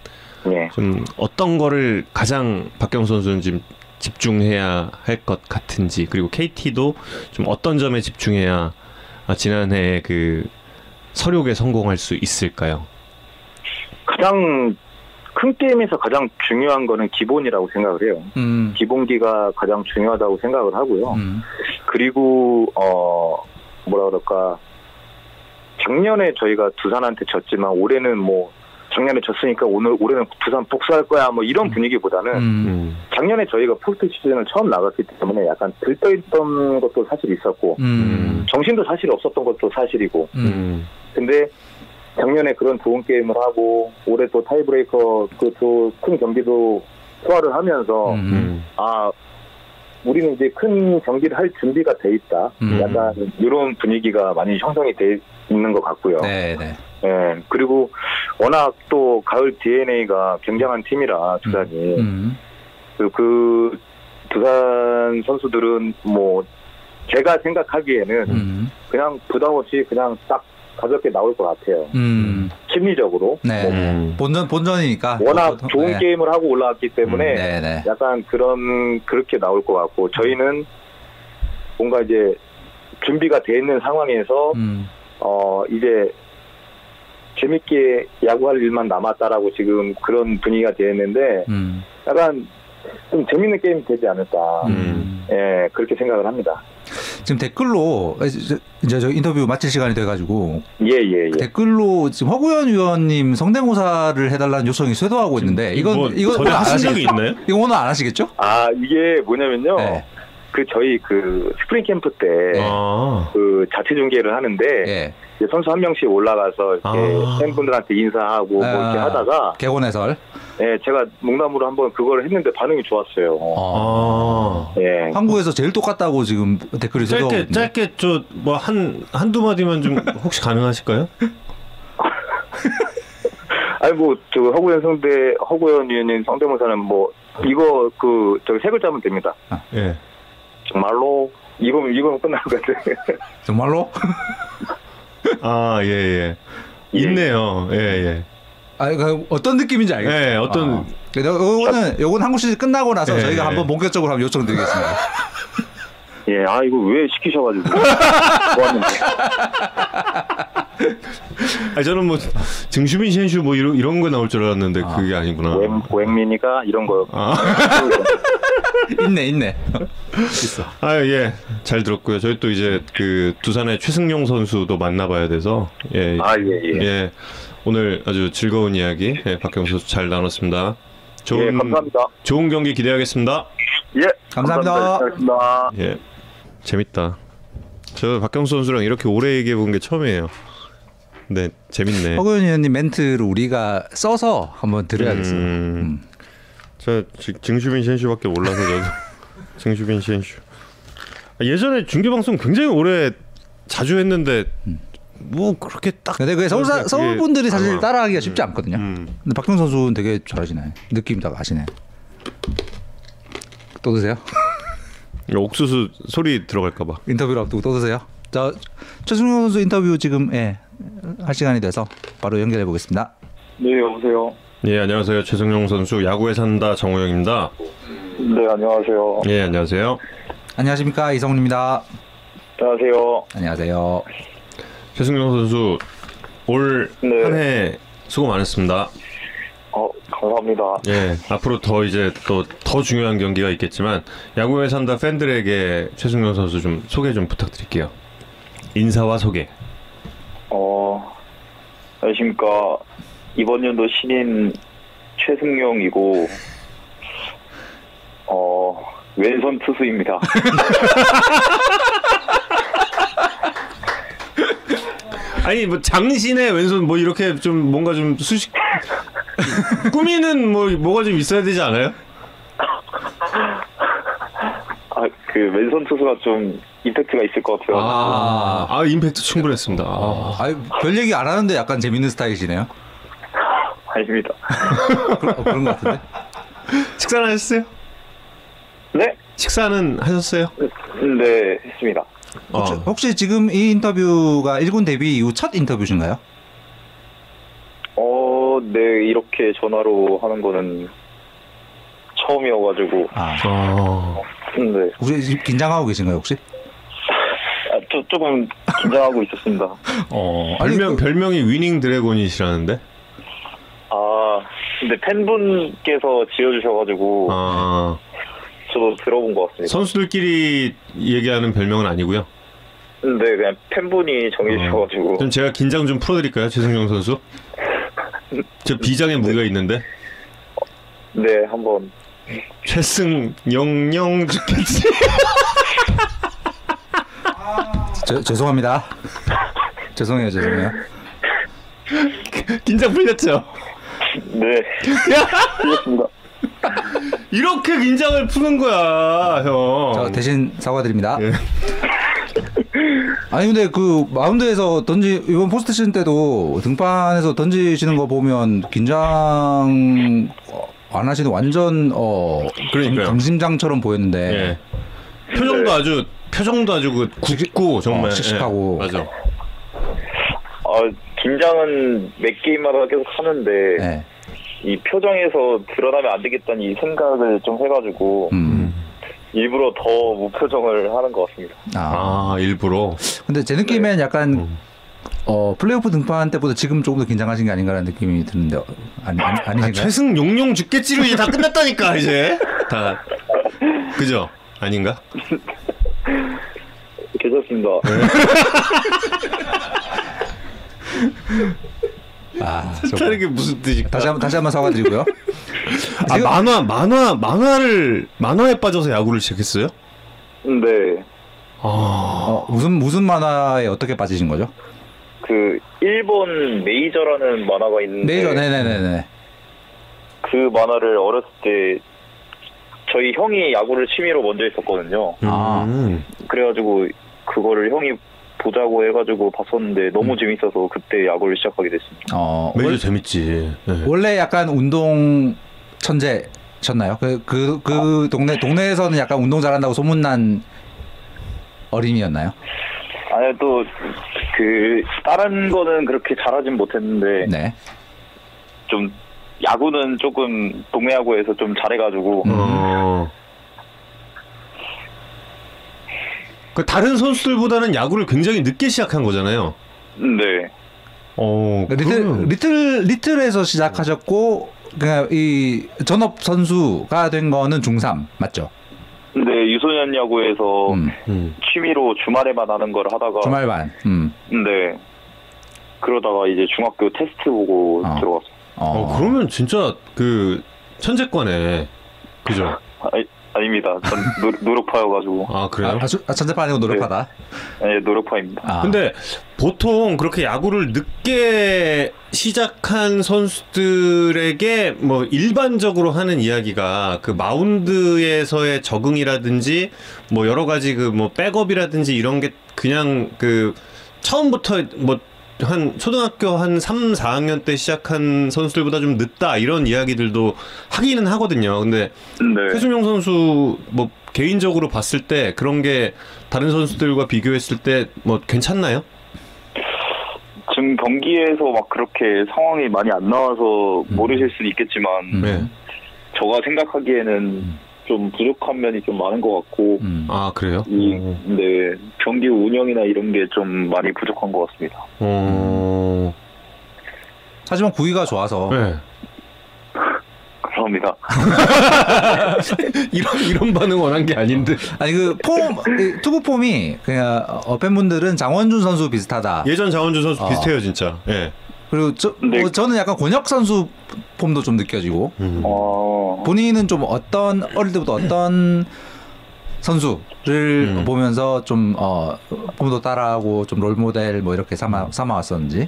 예. 좀 어떤 거를 가장 박경수 선수는 지금 집중해야 할 것 같은지 그리고 KT도 좀 어떤 점에 집중해야 아, 지난해 그 서력에 성공할 수 있을까요? 가장 큰 게임에서 가장 중요한 거는 기본이라고 생각을 해요. 음. 기본기가 가장 중요하다고 생각을 하고요. 음. 그리고 어 뭐라 그럴까 작년에 저희가 두산한테 졌지만 올해는 뭐 작년에 졌으니까 오늘 올해는 두산 복수할 거야 뭐 이런 분위기보다는 음. 음. 작년에 저희가 포스트 시즌을 처음 나갔기 때문에 약간 들떠있던 것도 사실 있었고 음. 정신도 사실 없었던 것도 사실이고 음. 음. 근데 작년에 그런 좋은 게임을 하고 올해 또 타이브레이커 그큰 경기도 소화를 하면서 음. 음. 아 우리는 이제 큰 경기를 할 준비가 돼 있다. 음. 약간 이런 분위기가 많이 형성이 돼 있는 것 같고요. 네, 네. 예, 그리고 워낙 또 가을 DNA가 굉장한 팀이라 두산이 음. 그, 그 두산 선수들은 뭐 제가 생각하기에는 음. 그냥 부담 없이 그냥 딱 가볍게 나올 것 같아요. 음. 심리적으로 네. 뭐 음. 본전 본전이니까 워낙 또- 좋은 네. 게임을 하고 올라왔기 때문에 음, 네, 네. 약간 그런 그렇게 나올 것 같고 저희는 뭔가 이제 준비가 돼 있는 상황에서 음. 어 이제 재밌게 야구할 일만 남았다라고 지금 그런 분위기가 되었는데 음. 약간 좀 재밌는 게임이 되지 않을까 음. 예 그렇게 생각을 합니다 지금 댓글로 이제 저 인터뷰 마칠 시간이 돼가지고 예예 예, 댓글로 지금 허구연 위원님 성대모사를 해달라는 요청이 쇄도하고 있는데 이건 뭐 이건 오늘 안 하신 적이 하시겠죠? 있나요? 이거 오늘 안 하시겠죠? 아 이게 뭐냐면요 네. 그 저희 그 스프링 캠프 때 네. 아. 그 자체 중계를 하는데 예. 이제 선수 한 명씩 올라가서 이렇게 아. 팬분들한테 인사하고 뭐 이렇게 아, 하다가 객원 해설. 예, 제가 농담으로 한번 그걸 했는데 반응이 좋았어요. 어. 아. 예. 한국에서 제일 똑같다고 지금 댓글이 쇄도하고 짧게. 짧게 저 뭐 한 한두 마디만 좀 [LAUGHS] 혹시 가능하실까요? [LAUGHS] 아니 뭐저 허구현 성대 허구현 위원님 성대모사는 뭐 이거 그 저기 세 글자면 됩니다. 예. 정말로 이거면 이거면 끝날 것 같아요. 정말로? [LAUGHS] 아, 예, 예. 있네요. 예, 예. 아, 그 어떤 느낌인지 알겠어요. 예, 어떤 아. 요거는 요건 한국 시즌 끝나고 나서 예, 저희가 예. 한번 본격적으로 한번 요청드리겠습니다. [LAUGHS] 예, 아 이거 왜 시키셔가지고 좋았는데. [LAUGHS] 아 저는 뭐 증슈빈 셴슈 뭐 이런 이런 거 나올 줄 알았는데 그게 아니구나. 고행 고행민이가 이런 거. 아. [LAUGHS] 있네, 있네. 있어. 아, 예. 잘 들었고요. 저희 또 이제 그 두산의 최승용 선수도 만나봐야 돼서 예. 아, 예, 예. 오늘 아주 즐거운 이야기 예, 박경 선수 잘 나눴습니다. 좋은 예, 감사합니다. 좋은 경기 기대하겠습니다. 예, 감사합니다. 감사합니다. 예. 재밌다. 저 박경수 선수랑 이렇게 오래 얘기해 본 게 처음이에요. 네, 재밌네. 허구현 의원님 멘트를 우리가 써서 한번 드려야겠어요. 음. 저 지- 증슈빈 셴슈밖에 몰라서 저도 [LAUGHS] 증슈빈 셴슈. 아, 예전에 중계 방송 굉장히 오래 자주 했는데 뭐 그렇게 딱. 근데 그게 서울, 사, 서울 분들이 사실 아마- 따라하기가 쉽지 않거든요. 음. 근데 박경 선수는 되게 잘하시네. 느낌 다 아시네. 또 드세요? 옥수수 소리 들어갈까봐. 인터뷰를 앞두고 또 드세요? 자, 최승용 선수 인터뷰 지금 예, 할 시간이 돼서 바로 연결해 보겠습니다. 네, 여보세요. 예, 안녕하세요. 최승용 선수 야구에 산다 정호영입니다. 네, 안녕하세요. 예, 안녕하세요. 안녕하십니까 이성훈입니다. 안녕하세요. 안녕하세요. 최승용 선수 올 네. 한해 수고 많았습니다. 어, 감사합니다. 예, 앞으로 더 이제 또 더 중요한 경기가 있겠지만 야구에 산다 팬들에게 최승용 선수 좀 소개 좀 부탁드릴게요. 인사와 소개. 어, 안녕하십니까. 이번 연도 신인 최승용이고, 어, 왼손 투수입니다. [LAUGHS] 아니 뭐 장신의 왼손 뭐 이렇게 좀 뭔가 좀 수식 꾸미는 뭐 뭐가 좀 있어야 되지 않아요? 아, 그 왼손 투수가 좀 임팩트가 있을 것 같아요. 아, 아 임팩트 충분했습니다. 아. 아, 별 얘기 안 하는데 약간 재밌는 스타일이시네요. 아닙니다. 그런, [LAUGHS] 어, 그런 것 같은데. [LAUGHS] 식사는 하셨어요? 네? 식사는 하셨어요? 네, 했습니다. 혹시, 어. 혹시 지금 이 인터뷰가 1군 데뷔 이후 첫 인터뷰신가요? 어, 네, 이렇게 전화로 하는 거는 처음이어가지고, 아, 어. 네. 혹시 긴장하고 계신가요 혹시? 아, 저, 조금 긴장하고 있었습니다. 어, 별명 별명이 위닝 드래곤이시라는데? 아, 근데 팬분께서 지어주셔가지고, 아. 저도 들어본 것 같습니다. 선수들끼리 얘기하는 별명은 아니고요. 근데 그냥 팬분이 정해주셔가지고, 그럼 제가 긴장 좀 풀어드릴까요, 최승용 선수? 저 비장의 무게가 있는데 네, 한번, 최승 영영 죽겠지. 저, 죄송합니다. 죄송해요, 죄송해요. 긴장 풀렸죠? 네, [LAUGHS] 틀렸습니다. 이렇게 긴장을 푸는 거야, 형. 저 대신 사과드립니다. 예. 아니 근데 그 마운드에서 던지 이번 포스트 시즌 때도 등판에서 던지시는 거 보면 긴장 어, 안 하시는 완전 어 그러니까요. 강심장처럼 보였는데 예. 표정도 아주 표정도 아주 그 굳고 정말 어, 씩씩하고. 예, 맞아. 아, 긴장은 몇 게임마다 계속 하는데 네. 이 표정에서 드러나면 안 되겠다는 이 생각을 좀 해가지고 음. 일부러 더 무표정을 하는 것 같습니다. 아. 아 일부러. 근데 제 느낌엔 약간 음. 어 플레이오프 등판 때보다 지금 조금 더 긴장하신 게 아닌가라는 느낌이 드는데 어, 아니 아니 아, 아니신가요? 최승 용용 죽겠지로 이제 다 끝났다니까 이제 다 그죠? 아닌가? [LAUGHS] 괜찮습니다. [LAUGHS] 아, 저- 다른 게 무슨 뜻일까? 다시 한번 다시 한번 사과드리고요. 아 지금- 만화 만화 만화를 만화에 빠져서 야구를 시작했어요? 네. 아 어, 무슨 무슨 만화에 어떻게 빠지신 거죠? 그 일본 메이저라는 만화가 있는데 메이저 네네네네. 그 만화를 어렸을 때 저희 형이 야구를 취미로 먼저 했었거든요. 아. 음. 그래가지고 그거를 형이 보자고 해가지고 봤었는데 너무 음. 재밌어서 그때 야구를 시작하게 됐습니다. 어, 원- 재밌지. 네. 원래 약간 운동 천재셨나요? 그 그그 동네 동네에서는 약간 운동 잘한다고 소문난 어린이였나요? 아니 또 그 다른 거는 그렇게 잘하진 못했는데 네. 좀 야구는 조금 동네 야구에서 좀 잘해가지고 음. 어. 그 다른 선수들보다는 야구를 굉장히 늦게 시작한 거잖아요. 네 어. 리틀 그러면- 리틀 리틀에서 시작하셨고 그냥 이 전업 선수가 된 거는 중3 맞죠? 근데 유소년 야구에서 음. 음. 취미로 주말에만 하는 걸 하다가 주말반. 음. 네 그러다가 이제 중학교 테스트 보고 어. 들어갔어요. 어. 어 그러면 진짜 그 천재과네. 그죠? 아니, 아닙니다. 전 [LAUGHS] 노, 노력파여가지고 아 그래요? 아, 아, 천재파 아니고 노력파다. 네, 노력파입니다. 아. 근데 보통 그렇게 야구를 늦게 시작한 선수들에게 뭐 일반적으로 하는 이야기가 그 마운드에서의 적응이라든지 뭐 여러 가지 그 뭐 백업이라든지 이런 게 그냥 그 처음부터 뭐 한 초등학교 한 3, 4학년 때 시작한 선수들보다 좀 늦다 이런 이야기들도 하기는 하거든요. 근데 네. 최준용 선수 뭐 개인적으로 봤을 때 그런 게 다른 선수들과 비교했을 때 뭐 괜찮나요? 지금 경기에서 막 그렇게 상황이 많이 안 나와서 음. 모르실 수는 있겠지만 음. 네. 저가 생각하기에는 좀 부족한 면이 좀 많은 것 같고 음. 아 그래요? 이 어. 네, 경기 운영이나 이런 게 좀 많이 부족한 것 같습니다. 어. 하지만 구위가 좋아서 네. [LAUGHS] 감사합니다. [LAUGHS] 이런 이런 반응 원한 게 아닌데 아니 그폼 투구 폼이 그냥 어, 팬분들은 장원준 선수 비슷하다. 예전 장원준 선수 어. 비슷해요 진짜. 예. 그리고 저 네. 뭐 저는 약간 권혁 선수 폼도 좀 느껴지고 음. 어, 본인은 좀 어떤 어릴 때부터 어떤 선수를 음. 보면서 좀 어, 폼도 따라하고 좀 롤 모델 뭐 이렇게 음. 삼아 삼아왔었는지.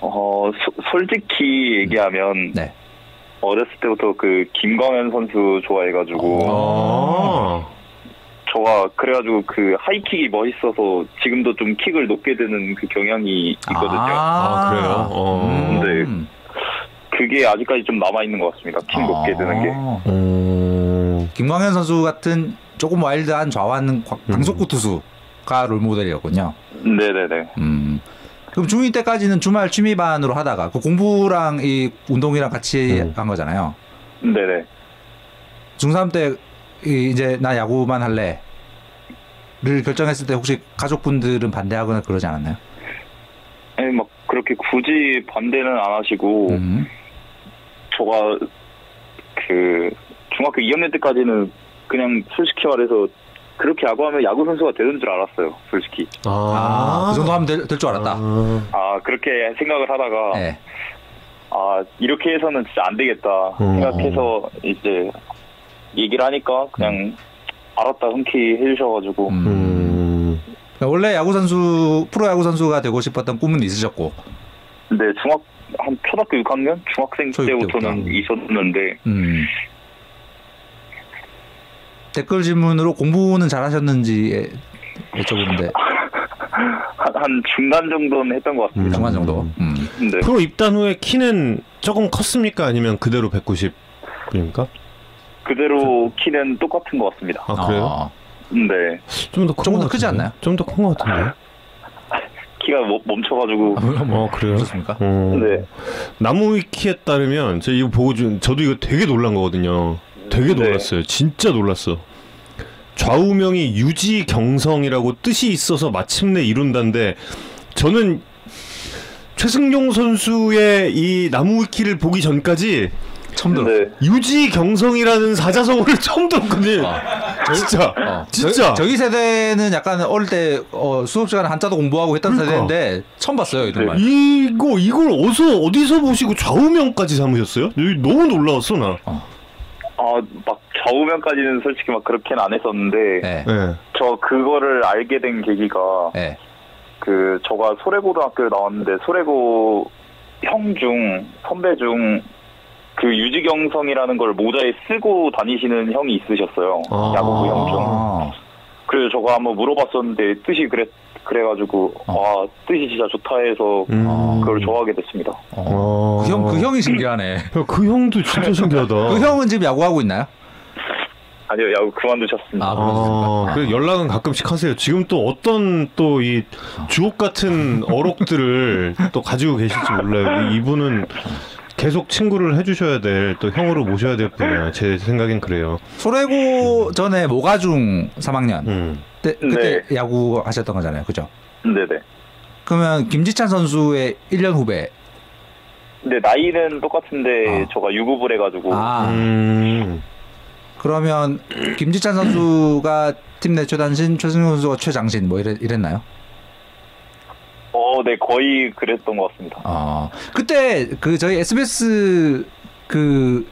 어, 소- 솔직히 얘기하면 네. 어렸을 때부터 그 김광현 선수 좋아해가지고 아. 저가 그래가지고 그 하이킥이 멋있어서 지금도 좀 킥을 높게 드는 그 경향이 있거든요. 아, 그래요? 어. 음. 그게 아직까지 좀 남아 있는 것 같습니다. 킥 높게 드는 게. 아. 음. 김광현 선수 같은 조금 와일드한 좌완 과- 음. 강속구 투수가 롤 모델이었군요. 네네네. 음. 그럼 중2 때까지는 주말 취미반으로 하다가 그 공부랑 이 운동이랑 같이 음. 한 거잖아요. 네네. 중3 때 이- 이제 나 야구만 할래를 결정했을 때 혹시 가족분들은 반대하거나 그러지 않았나요? 아니 막 그렇게 굳이 반대는 안 하시고 음. 저가 그 중학교 2학년 때까지는 그냥 솔직히 말해서 그렇게 야구하면 야구 선수가 되는 줄 알았어요. 솔직히. 아, 그 정도 하면 될줄 알았다. 아. 아 그렇게 생각을 하다가 네. 아 이렇게 해서는 진짜 안 되겠다 음. 생각해서 이제 얘기를 하니까 그냥 알았다 흔쾌히 해주셔가지고 음. 음. 원래 야구 선수 프로 야구 선수가 되고 싶었던 꿈은 있으셨고. 근데 중학 한 초등학교 6학년 중학생 때부터는 때부터. 있었는데 음. 댓글 질문으로 공부는 잘하셨는지 여쭤보는데 [LAUGHS] 한, 한 중간 정도는 했던 것 같습니다. 중간 정도. 음. 네. 프로 입단 후에 키는 조금 컸습니까? 아니면 그대로 190입니까? 그대로 키는 똑같은 것 같습니다. 아 그래요? 어. 네. 좀 더 조금 더 크지 않나요? 좀 더 큰 것 같은데. [LAUGHS] 키가 멈- 멈춰가지고 어 그래요? 어떻습니까? 어. 네. 나무 위키에 따르면 저 이거 보고 좀 저도 이거 되게 놀란 거거든요. 되게 네. 놀랐어요. 진짜 놀랐어. 좌우명이 유지 경성이라고 뜻이 있어서 마침내 이룬다인데 저는 최승용 선수의 이 나무 위키를 보기 전까지 처음 들었어. 네. 유지 경성이라는 사자성어를 [LAUGHS] 처음 들었거든요. 진짜, 어. 진짜. 저희, 저희 세대는 약간 어릴 때 어, 수업 시간에 한자도 공부하고 했던 그러니까. 세대인데 처음 봤어요 이런 말. 이거 이걸 어디서 어디서 보시고 좌우명까지 삼으셨어요? 너무 놀라웠어 나. 아, 막 좌우명까지는 솔직히 막 그렇게는 안 했었는데 네. 네. 저 그거를 알게 된 계기가 네. 그 저가 소래고등학교에 나왔는데 소래고 형 중 선배 중 그 유지경성이라는 걸 모자에 쓰고 다니시는 형이 있으셨어요. 아. 야구부 형 중. 아, 그래서 저가 한번 물어봤었는데 뜻이 그래 그래가지고 아 뜻이 진짜 좋다 해서 음. 그걸 좋아하게 됐습니다. 어. 그 형, 그 형이 신기하네. 야, 그 형도 진짜 신기하다. [LAUGHS] 그 형은 지금 야구하고 있나요? 아니요 야구 그만두셨습니다. 아, 아, 그 연락은 가끔씩 하세요. 지금 또 어떤 또 이 주옥 같은 어록들을 또 가지고 계실지 몰라요. 이- 이분은 계속 친구를 해주셔야 될 또 형으로 모셔야 될 분이야. 제 생각엔 그래요. 소래고 전에 모가중 3학년 음. 때, 그때 야구 하셨던 거잖아요. 그죠? 네네. 그러면 김지찬 선수의 1년 후배. 근데 나이는 똑같은데 아. 저가 유급을 해가지고 아, 음. 그러면 김지찬 선수가 팀 내 최단신, 최승용 선수가 최장신 뭐 이랬, 이랬나요? 어, 네 거의 그랬던 것 같습니다. 어, 그때 그 저희 SBS 그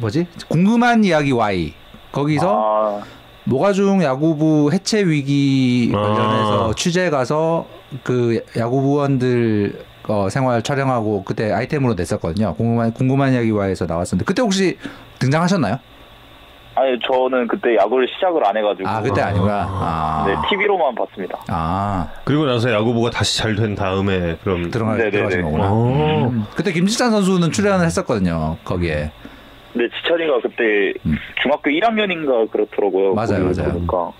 뭐지? 궁금한 이야기 Y 거기서 아, 모가중 야구부 해체 위기 아. 관련해서 취재 가서 그 야구부원들 어, 생활 촬영하고 그때 아이템으로 냈었거든요. 궁금한 궁금한 이야기와에서 나왔었는데 그때 혹시 등장하셨나요? 아니 저는 그때 야구를 시작을 안 해가지고 아 그때 아니구나. 아, 네 TV로만 봤습니다. 아 그리고 나서 야구부가 다시 잘 된 다음에 그럼 들어가 네네네. 들어가신 거구나. 어. 음. 그때 김지찬 선수는 출연을 했었거든요. 거기에. 근데 지찬이가 그때 음. 중학교 1학년인가 그렇더라고요. 맞아요, 맞아요. 보니까.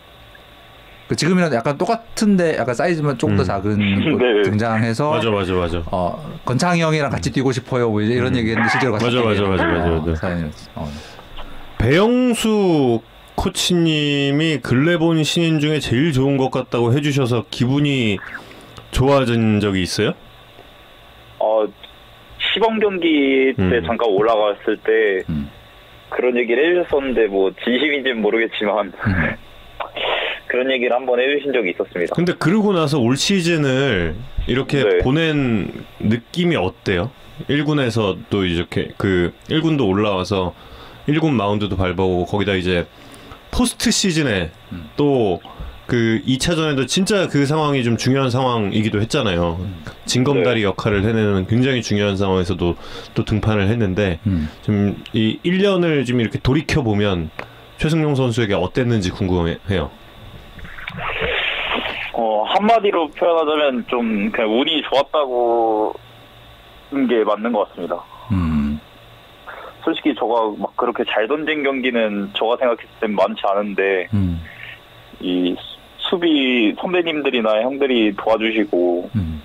그 지금이랑 약간 똑같은데 약간 사이즈만 조금 더 음. 작은 [LAUGHS] 곳 네. 등장해서 맞아 맞아 맞아. 어 건창이 형이랑 같이 뛰고 싶어요 뭐 이런 얘기했는데 실제로 같이 맞아, 맞아, 맞아, 맞아, 어, 맞아. 사연이었어. 어. 배영수 코치님이 근래 본 신인 중에 제일 좋은 것 같다고 해주셔서 기분이 좋아진 적이 있어요? 어 시범 경기 때 음. 잠깐 올라갔을 때 음. 그런 얘기를 해주셨었는데 뭐 진심인지는 모르겠지만 음. [LAUGHS] 그런 얘기를 한번 해주신 적이 있었습니다. 근데 그러고 나서 올 시즌을 이렇게 네. 보낸 느낌이 어때요? 1군에서 또 이렇게 그 1군도 올라와서 1군 마운드도 밟아오고 거기다 이제 포스트 시즌에 음. 또그 2차전에도 진짜 그 상황이 좀 중요한 상황이기도 했잖아요. 진검다리 역할을 해내는 굉장히 중요한 상황에서도 또 등판을 했는데 음. 좀이 1년을 지금 이렇게 돌이켜 보면 최승용 선수에게 어땠는지 궁금해요. 어 한마디로 표현하자면 좀 그냥 운이 좋았다고 게 맞는 것 같습니다. 음. 솔직히 저가 막 그렇게 잘 던진 경기는 저가 생각했을 땐 많지 않은데 음. 이 수비 선배님들이나 형들이 도와주시고 음.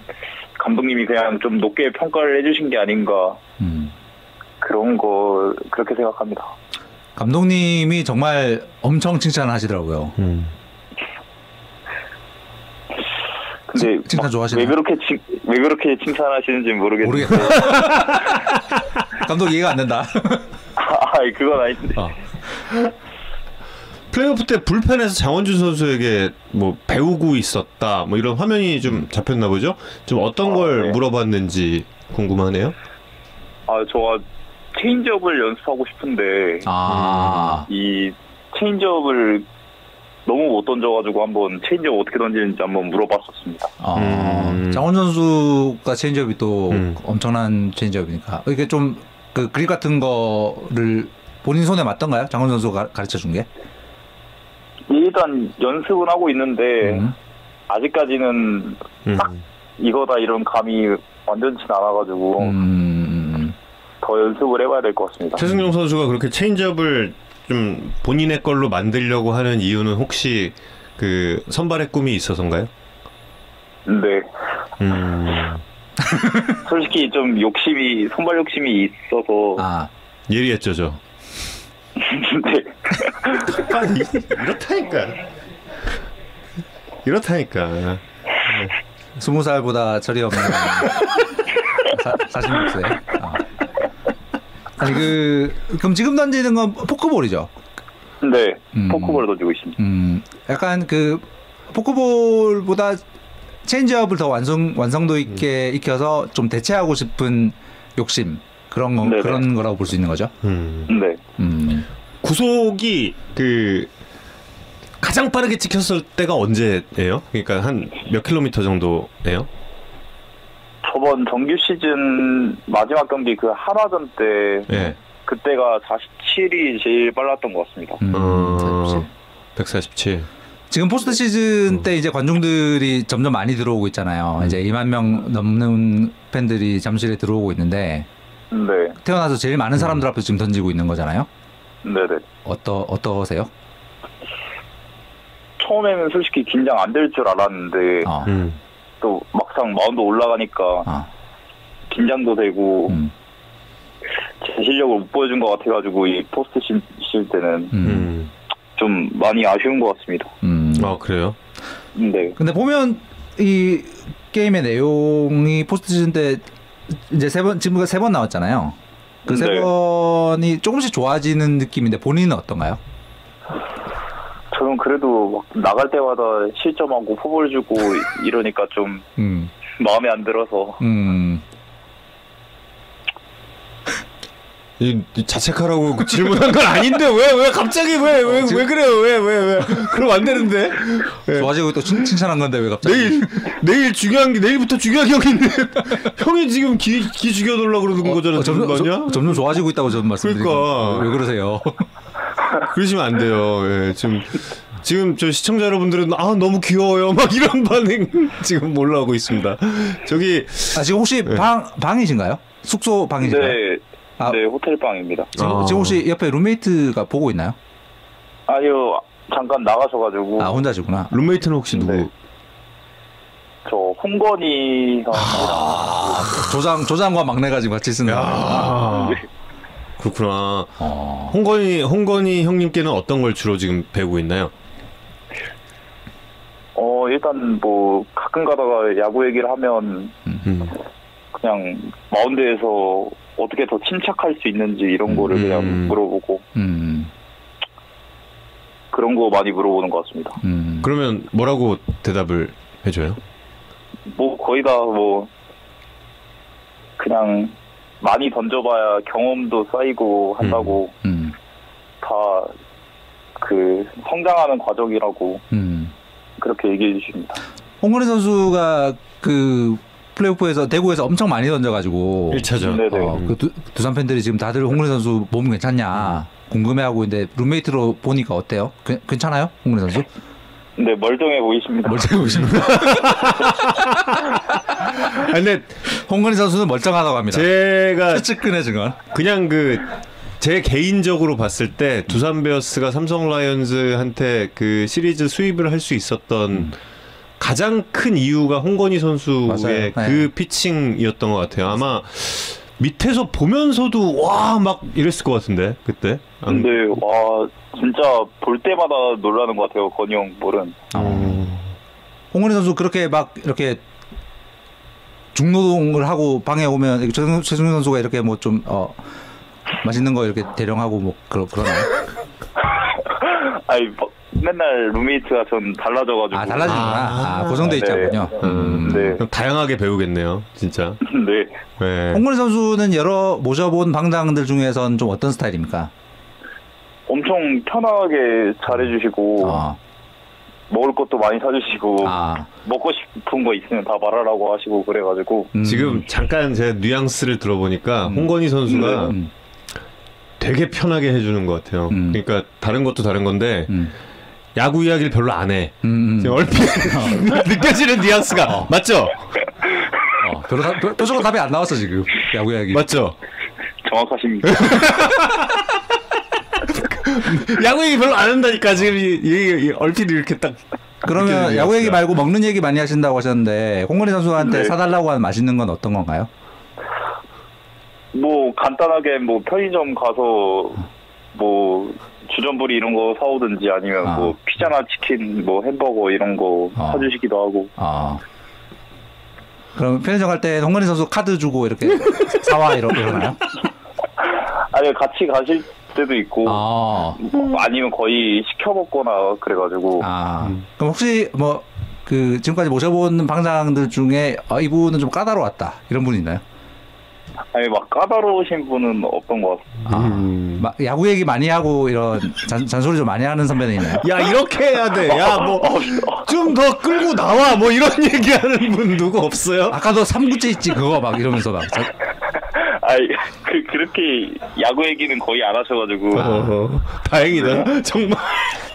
감독님이 그냥 좀 높게 평가를 해주신 게 아닌가 음. 그런 거 그렇게 생각합니다. 감독님이 정말 엄청 칭찬하시더라고요. 음. 근데 칭- 칭찬 막 좋아하시나요? 왜 그렇게 칭, 왜 그렇게 칭찬하시는지 모르겠는데 모르겠어요. [LAUGHS] 감독 이해가 안 된다. [LAUGHS] 아 그건 아닌데 어. 플레이오프 때 불펜에서 장원준 선수에게 뭐 배우고 있었다 뭐 이런 화면이 좀 잡혔나 보죠? 좀 어떤 아, 걸 네. 물어봤는지 궁금하네요. 아 저가 체인지업을 연습하고 싶은데 아. 이 체인지업을 너무 못 던져가지고 한번 체인지업 어떻게 던지는지 한번 물어봤었습니다. 어, 음. 장원준 선수가 체인지업이 또 음. 엄청난 체인지업이니까 이게 좀 그 그립 같은 거를 본인 손에 맞던가요? 장원준 선수가 가르쳐 준 게? 일단 연습은 하고 있는데 음. 아직까지는 음. 이거다 이런 감이 완전치 않아가지고 음. 더 연습을 해봐야 될 것 같습니다. 최승용 선수가 그렇게 체인지업을 좀 본인의 걸로 만들려고 하는 이유는 혹시 그 선발의 꿈이 있어서인가요? 네. 음. [LAUGHS] 솔직히 좀 욕심이 손발 욕심이 있어서 아 예리했죠, 저. [LAUGHS] 네. 아니, 이렇다니까. 이렇다니까. 스무 살보다 절이 없는 사, 46세. 아. 아니 그 그럼 지금 던지는 건 포크볼이죠. 네. 음. 포크볼 던지고 있습니다. 음, 약간 그 포크볼보다 체인지업을 더 완성 완성도 있게 익혀서 좀 대체하고 싶은 욕심 그런 거 네네. 그런 거라고 볼 수 있는 거죠. 음. 네. 음. 구속이 그 가장 빠르게 찍혔을 때가 언제예요? 그러니까 한 몇 킬로미터 정도예요? 저번 정규 시즌 마지막 경기 그 한화전 때 예. 그때가 47이 제일 빨랐던 것 같습니다. 음, 어, 147. 지금 포스트 시즌 때 이제 관중들이 점점 많이 들어오고 있잖아요. 이제 2만 명 넘는 팬들이 잠실에 들어오고 있는데 네. 태어나서 제일 많은 사람들 앞에서 지금 던지고 있는 거잖아요. 네네. 어떠 어떠세요? 처음에는 솔직히 긴장 안 될 줄 알았는데 어. 음. 또 막상 마운드 올라가니까 어. 긴장도 되고 음. 제 실력을 못 보여준 것 같아가지고 이 포스트 시- 시즌 때는 음. 음. 좀 많이 아쉬운 것 같습니다. 음. 아, 그래요? 네. 근데 보면 이 게임의 내용이 포스트 시즌 때 이제 세 번 지금 세번 나왔잖아요. 그세 네. 번이 조금씩 좋아지는 느낌인데 본인은 어떤가요? 저는 그래도 막 나갈 때마다 실점하고 포볼 주고 이러니까 좀 음. 마음에 안 들어서 음. 이, 이 자책하라고 그 질문한 건 아닌데 왜 왜 갑자기 왜 왜왜 그래요 왜 왜 왜 그럼 안 되는데 네. 좋아지고 또 칭, 칭찬한 건데 왜 갑자기? 내일 내일 중요한 게 내일부터 중요한 경기인데 [LAUGHS] 형이 지금 기, 기 죽여놓으려 그러는 거잖아 어, 점점? 점- 점점 좋아지고 있다고 저는 말씀드리고 그러니까. 왜 그러세요? [LAUGHS] 그러시면 안 돼요. 예, 지금 지금 저 시청자 여러분들은 아 너무 귀여워요 막 이런 [LAUGHS] 반응 지금 올라오고 있습니다. 저기 아, 지금 혹시 방 방이신가요? 숙소 방이신가요? 네, 아. 네 호텔 방입니다. 지금, 아. 지금 혹시 옆에 룸메이트가 보고 있나요? 아니요 잠깐 나가셔가지고 아 혼자시구나. 룸메이트는 혹시 누구? 네. 저 홍건희 형 아, 조장 조장과 막내가 지금 같이 쓰는. 야 그렇구나. 어. 홍건희 홍건희 형님께는 어떤 걸 주로 지금 배우고 있나요? 어 일단 뭐 가끔 가다가 야구 얘기를 하면 음. 그냥 마운드에서 어떻게 더 침착할 수 있는지 이런 거를 음. 그냥 물어보고 음. 그런 거 많이 물어보는 것 같습니다. 음. 그러면 뭐라고 대답을 해줘요? 뭐 거의 다 뭐 그냥 많이 던져봐야 경험도 쌓이고 한다고 음. 다그 성장하는 과정이라고 음. 그렇게 얘기해 주십니다. 홍근희 선수가 그 플레이오프에서 대구에서 엄청 많이 던져가지고 1차전. 네네. 어, 그 두, 두산 팬들이 지금 다들 홍근희 선수 몸 괜찮냐 궁금해하고 있는데 룸메이트로 보니까 어때요? 괜- 괜찮아요, 홍근희 선수? 근데 멀쩡해 보이십니다. 멀쩡해 보십니다. [LAUGHS] 아, 근데 홍근희 선수는 멀쩡하다고 합니다. 제가 [LAUGHS] 측근의 증언. 그냥 그 제 개인적으로 봤을 때 두산 베어스가 삼성 라이온즈한테 그 시리즈 수입을 할 수 있었던 가장 큰 이유가 홍건희 선수의 맞아요. 그 네. 피칭이었던 것 같아요. 아마 밑에서 보면서도 와 막 이랬을 것 같은데 그때. 안- 근데 와 진짜 볼 때마다 놀라는 것 같아요. 건희 형 볼은. 어. 홍근희 선수 그렇게 막 이렇게 중노동을 하고 방에 오면 최승, 최승현 선수가 이렇게 뭐 좀 어, 맛있는 거 이렇게 대령하고 뭐 그러, 그러나요? [LAUGHS] 아니 뭐, 맨날 룸메이트가 전 달라져가지고. 아 달라지는구나. 아, 아, 고정돼 네. 있자군요. 음. 네. 그럼 다양하게 배우겠네요, 진짜. [LAUGHS] 네. 네. 홍근희 선수는 여러 모셔본 방장들 중에선 좀 어떤 스타일입니까? 엄청 편하게 잘해주시고 어, 먹을 것도 많이 사주시고 아, 먹고 싶은 거 있으면 다 말하라고 하시고 그래가지고 음, 지금 잠깐 제가 뉘앙스를 들어보니까 홍건희 선수가 음, 되게 편하게 해주는 것 같아요. 음. 그러니까 다른 것도 다른 건데 음, 야구 이야기를 별로 안 해. 음, 얼핏 [LAUGHS] 느껴지는 뉘앙스가 맞죠? 어, 별로 다- 표- 표정으로 답이 안 나왔어 지금 야구 이야기. 맞죠? 정확하십니다. [LAUGHS] 야구 얘기 별로 안 한다니까 지금 이, 이, 이 얼핏 이렇게 딱 그러면 야구 얘기 말고 먹는 얘기 많이 하신다고 하셨는데 홍건희 선수한테 네. 사달라고 하는 맛있는 건 어떤 건가요? 뭐 간단하게 뭐 편의점 가서 뭐 주전부리 이런 거 사오든지 아니면 아. 뭐 피자나 치킨 뭐 햄버거 이런 거 아. 사주시기도 하고 아. 그럼 편의점 갈때 홍건희 선수 카드 주고 이렇게 [LAUGHS] 사와 이러, 이러나요? 아니 같이 가실 때도 있고 아. 뭐 아니면 거의 시켜 먹거나 그래가지고 아. 그럼 혹시 뭐 그 지금까지 모셔본 방장들 중에 아, 이분은 좀 까다로웠다 이런 분 있나요? 아니 막 까다로우신 분은 없던 것 같아요. 아, 음. 막 야구 얘기 많이 하고 이런 잔, 잔소리 좀 많이 하는 선배는 있나요? [LAUGHS] 야 이렇게 해야 돼. 야 뭐 [LAUGHS] 좀 더 끌고 나와. 뭐 이런 [LAUGHS] 얘기하는 분 누구 없어요? 아까도 삼구째 있지 그거 막 이러면서 막 자- 아니 그 그렇게 야구 얘기는 거의 안 하셔가지고 어, 다행이다. 정말.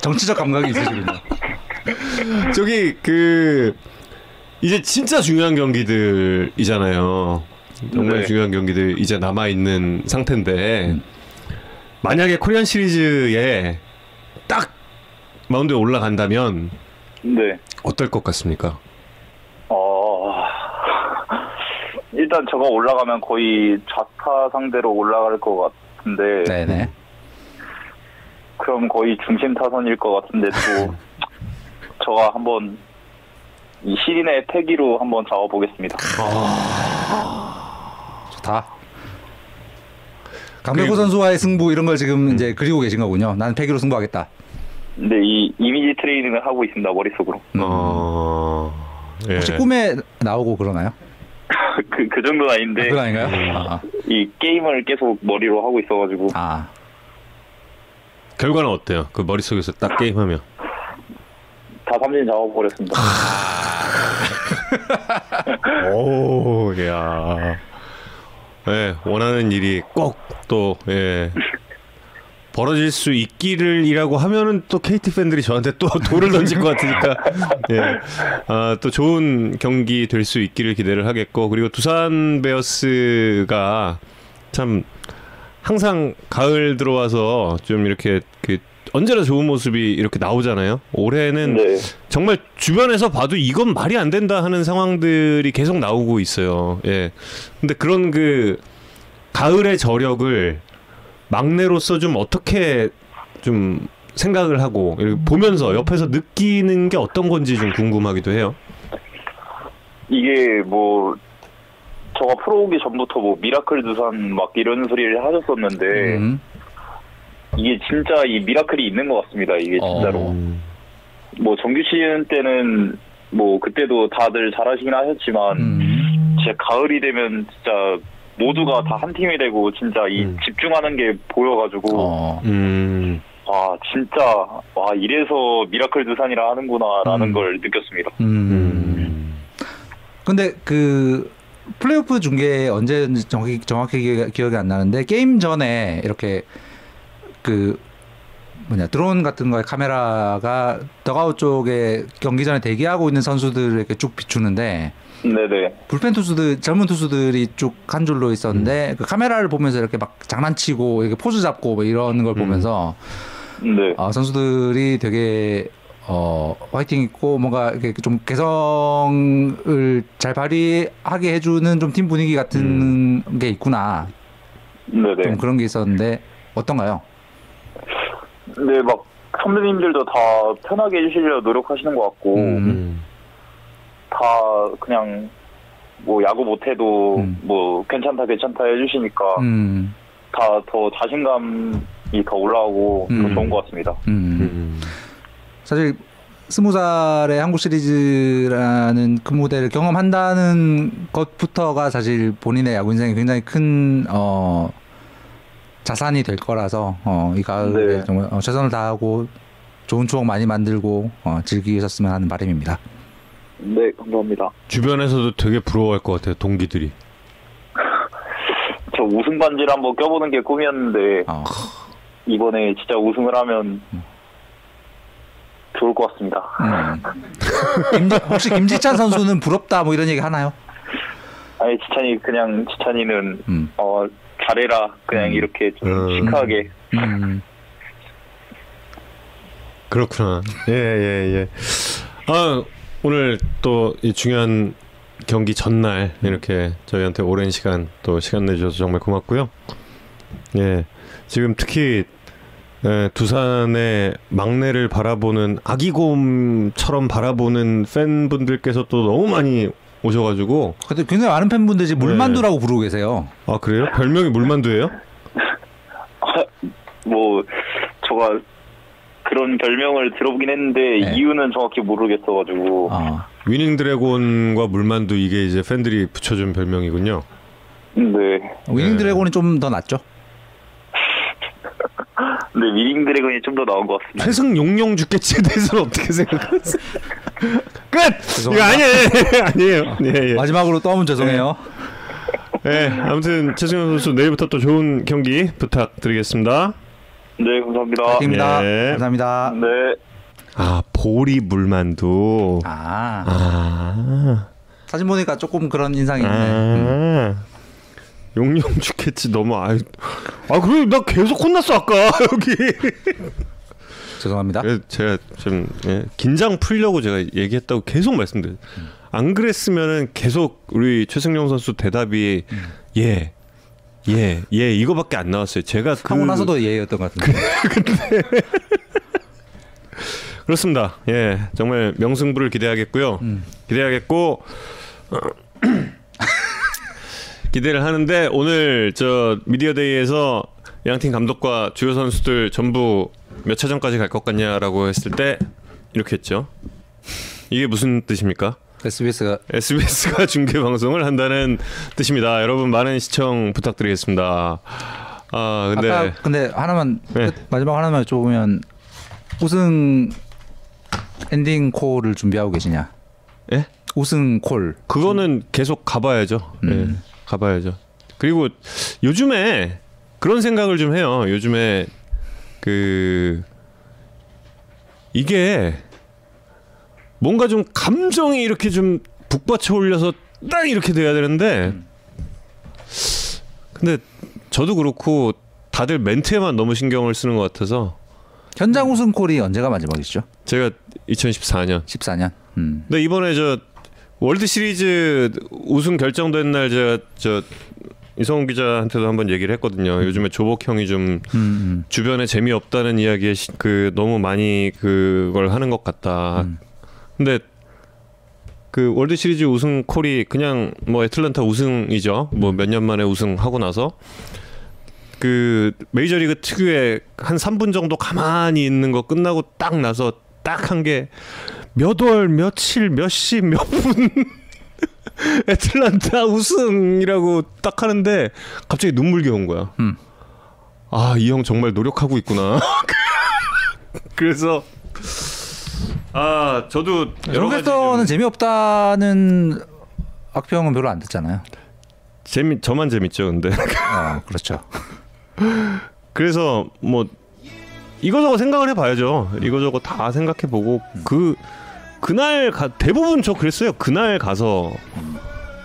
정치적 감각이 있으시군요. 저기 그 이제 진짜 중요한 경기들이잖아요. 정말 네. 중요한 경기들 이제 남아 있는 상태인데 만약에 코리안 시리즈에 딱 마운드에 올라간다면 네. 어떨 것 같습니까? 어 일단 저가 올라가면 거의 좌타 상대로 올라갈 것 같은데 네네. 그럼 거의 중심 타선일 것 같은데 또 [LAUGHS] 저가 한번 이 시린의 패기로 한번 잡아보겠습니다. 좋 다. 강백호 선수와의 승부 이런 걸 지금 이제 그리고 계신 거군요. 나는 패기로 승부하겠다. 근데 이 이미지 트레이닝을 하고 있습니다 머릿속으로. 음. 어. 예. 혹시 꿈에 나오고 그러나요? [LAUGHS] 그, 그 정도는 아닌데 그건 아닌가요? 아, 이 게임을 계속 머리로 하고 있어가지고 아. 결과는 어때요? 그 머릿속에서 딱 게임하면. [LAUGHS] 다 삼진 잡아버렸습니다. [LAUGHS] 오, 야. 예, 원하는 일이 꼭 또, 예. 벌어질 수 있기를이라고 하면은 또 KT 팬들이 저한테 또 [LAUGHS] 돌을 던질 것 같으니까 예. 아, 또 좋은 경기 될 수 있기를 기대를 하겠고 그리고 두산 베어스가 참 항상 가을 들어와서 좀 이렇게 그 언제나 좋은 모습이 이렇게 나오잖아요. 올해는 네. 정말 주변에서 봐도 이건 말이 안 된다 하는 상황들이 계속 나오고 있어요. 예. 근데 그런 그 가을의 저력을 막내로서 좀 어떻게 좀 생각을 하고 보면서 옆에서 느끼는 게 어떤 건지 좀 궁금하기도 해요. 이게 뭐 저가 프로 오기 전부터 뭐 miracle 두산 막 이런 소리를 하셨었는데 음. 이게 진짜 이 miracle이 있는 것 같습니다. 이게 진짜로 어. 음. 뭐 정규 시즌 때는 뭐 그때도 다들 잘하시긴 하셨지만 음. 진짜 가을이 되면 진짜 모두가 다 한 팀이 되고 진짜 이 음. 집중하는 게 보여가지고 어. 음. 아 진짜 와 이래서 miracle 두산이라 하는구나라는 음. 걸 느꼈습니다. 음. 음. 근데 그 플레이오프 중계 언제인지 정확히 기억이 안 나는데 게임 전에 이렇게 그 뭐냐 드론 같은 거에 카메라가 더가웃 쪽에 경기 전에 대기하고 있는 선수들을 이렇게 쭉 비추는데 네네. 불펜 투수들 젊은 투수들이 쭉 한 줄로 있었는데 그 카메라를 보면서 이렇게 막 장난치고 이렇게 포즈 잡고 뭐 이런 걸 보면서 네. 아, 선수들이 되게 어 화이팅 있고 뭔가 이렇게 좀 개성을 잘 발휘하게 해주는 좀 팀 분위기 같은 게 있구나 네네. 좀 그런 게 있었는데 어떤가요? 네, 막 선배님들도 다 편하게 해주시려 노력하시는 것 같고 음. 음. 다 그냥 뭐 야구 못해도 음. 뭐 괜찮다 괜찮다 해주시니까 음, 다더 자신감이 더 올라오고 음. 더 좋은 것 같습니다. 음. 음. 사실 스무 살의 한국 시리즈라는 그 무대를 경험한다는 것부터가 사실 본인의 야구 인생에 굉장히 큰 어, 자산이 될 거라서 어, 이 가을에 네. 정말 어, 최선을 다하고 좋은 추억 많이 만들고 어, 즐기셨으면 하는 바람입니다. 네, 감사합니다. 주변에서도 되게 부러워할 것 같아요. 동기들이. 저 우승 반지를 한번 껴보는 게 꿈이었는데 어, 이번에 진짜 우승을 하면 좋을 것 같습니다. 음. 김지, 혹시 김지찬 선수는 부럽다 뭐 이런 얘기 하나요? 아니 지찬이 그냥 지찬이는 음. 어 잘해라 그냥 음. 이렇게 좀 음. 시크하게 음. 그렇구나. 예, 예, 예. 아 오늘 또 이 중요한 경기 전날 이렇게 저희한테 오랜 시간 또 시간 내주셔서 정말 고맙고요. 예, 지금 특히 예, 두산의 막내를 바라보는 아기곰처럼 바라보는 팬분들께서 또 너무 많이 오셔가지고 근데 굉장히 많은 팬분들이 지금 물만두라고 부르고 계세요. 아 그래요? 별명이 물만두예요? 뭐 저가 그런 별명을 들어보긴 했는데 네. 이유는 정확히 모르겠어가지고 어. winning dragon과 물만두 이게 이제 팬들이 붙여준 별명이군요. 네. winning 네. dragon이 좀 더 낫죠. 근데 winning dragon이 좀 더 나은 것 같습니다. 최승 용용 죽겠지에 대해서는 어떻게 생각하세요? 끝. 이거 죄송합니다. 아니에요, [LAUGHS] 아니에요. 예, 예. 마지막으로 또한번 죄송해요. 예, 아무튼 최승용 선수 내일부터 또 좋은 경기 부탁드리겠습니다. 네, 감사합니다. 파이팅입니다. 예. 감사합니다. 네. 아 보리 물만두. 아, 아, 사진 보니까 조금 그런 인상이 있네. 아. 용용 죽겠지 너무 아, 아 그래 나 계속 혼났어 아까 [LAUGHS] 여기. 죄송합니다. 제가 좀 예, 긴장 풀려고 제가 얘기했다고 계속 말씀드려요. 안 그랬으면은 계속 우리 최승용 선수 대답이 예. 예, 예, 이거밖에 안 나왔어요. 제가 그 하고 나서도 예였던 것 같은데. [LAUGHS] 그렇습니다. 예, 정말 명승부를 기대하겠고요. 음. 기대하겠고 어, 기대를 하는데 오늘 저 미디어데이에서 양팀 감독과 주요 선수들 전부 몇 차전까지 갈 것 같냐라고 했을 때 이렇게 했죠. 이게 무슨 뜻입니까? SBS가 SBS가 [LAUGHS] 중계 방송을 한다는 뜻입니다. 여러분 많은 시청 부탁드리겠습니다. 아 근데 아까 근데 하나만 네. 끝, 마지막 하나만 여쭤보면 우승 엔딩 콜을 준비하고 계시냐? 예? 우승 콜. 그거는 계속 가봐야죠. 음. 예, 가봐야죠. 그리고 요즘에 그런 생각을 좀 해요. 요즘에 그 이게 뭔가 좀 감정이 이렇게 좀 북받쳐 올려서 딱 이렇게 돼야 되는데 근데 저도 그렇고 다들 멘트에만 너무 신경을 쓰는 것 같아서 현장 우승 콜이 언제가 마지막이시죠? 제가 2014년 14년. 음. 근데 이번에 저 월드 시리즈 우승 결정된 날 제가 저 이성훈 기자한테도 한번 얘기를 했거든요. 요즘에 조 벅 형이 좀 음, 음. 주변에 재미 없다는 이야기에 시- 그 너무 많이 그걸 하는 것 같다. 음. 근데 그 월드 시리즈 우승 콜이 그냥 뭐 애틀란타 우승이죠. 뭐 몇 년 만에 우승하고 나서 그 메이저리그 특유의 한 3분 정도 가만히 있는 거 끝나고 딱 나서 딱 한 게 몇 월 며칠 몇 시 몇 분 [LAUGHS] 애틀란타 우승이라고 딱 하는데 갑자기 눈물이 온 거야. 음. 아, 이 형 정말 노력하고 있구나. [LAUGHS] 그래서 아, 저도 여러 가지 로켓터는 좀 재미없다는 악평은 별로 안 듣잖아요. 재미 저만 재밌죠, 근데. 어, 그렇죠. [LAUGHS] 그래서 뭐 이거저거 생각을 해봐야죠. 이거저거 다 생각해보고 그 그날 가, 대부분 저 그랬어요. 그날 가서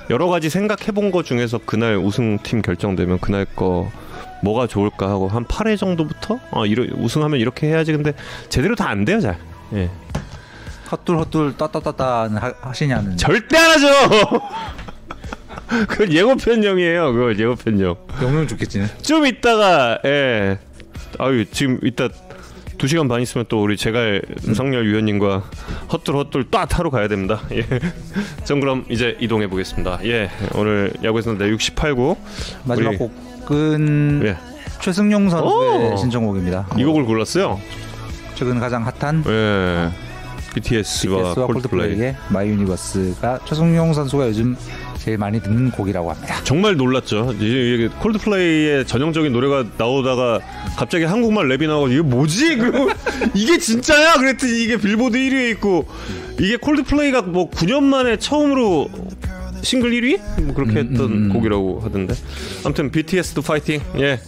여러 가지 생각해 본 거 중에서 그날 우승팀 결정되면 그날 거 뭐가 좋을까 하고 한 8회 정도부터 어, 이러, 우승하면 이렇게 해야지. 근데 제대로 다 안 돼요, 잘. 예. 헛둘 헛둘 따따따따 하시냐는. 절대 안 하죠. [LAUGHS] 그건 예고편용이에요. 그거 예고편용. 영영 좋겠지네. 좀 있다가 예. 아유 지금 이따 두 시간 반 있으면 또 우리 제갈 성렬 위원님과 헛둘 헛둘 또 하러 가야 됩니다. 예. [LAUGHS] 전 그럼 이제 이동해 보겠습니다. 예. 오늘 야구에서 내 68구 마지막 우리- 곡은 예. 최승용 선수의 오! 신청곡입니다. 이 곡을 골랐어요. 최근 가장 핫한 예. BTS와 BTS와 콜드플레이. 콜드플레이의 My Universe가 최승용 선수가 요즘 제일 많이 듣는 곡이라고 합니다. 정말 놀랐죠. 이게 콜드플레이의 전형적인 노래가 나오다가 갑자기 한국말 랩이 나오고 이게 뭐지? 그리고 [LAUGHS] 이게 진짜야? 그랬더니 이게 빌보드 1위에 있고 이게 콜드플레이가 뭐 9년 만에 처음으로 싱글 1위? 뭐 그렇게 했던 음, 음. 곡이라고 하던데. 아무튼 BTS도 파이팅. 예.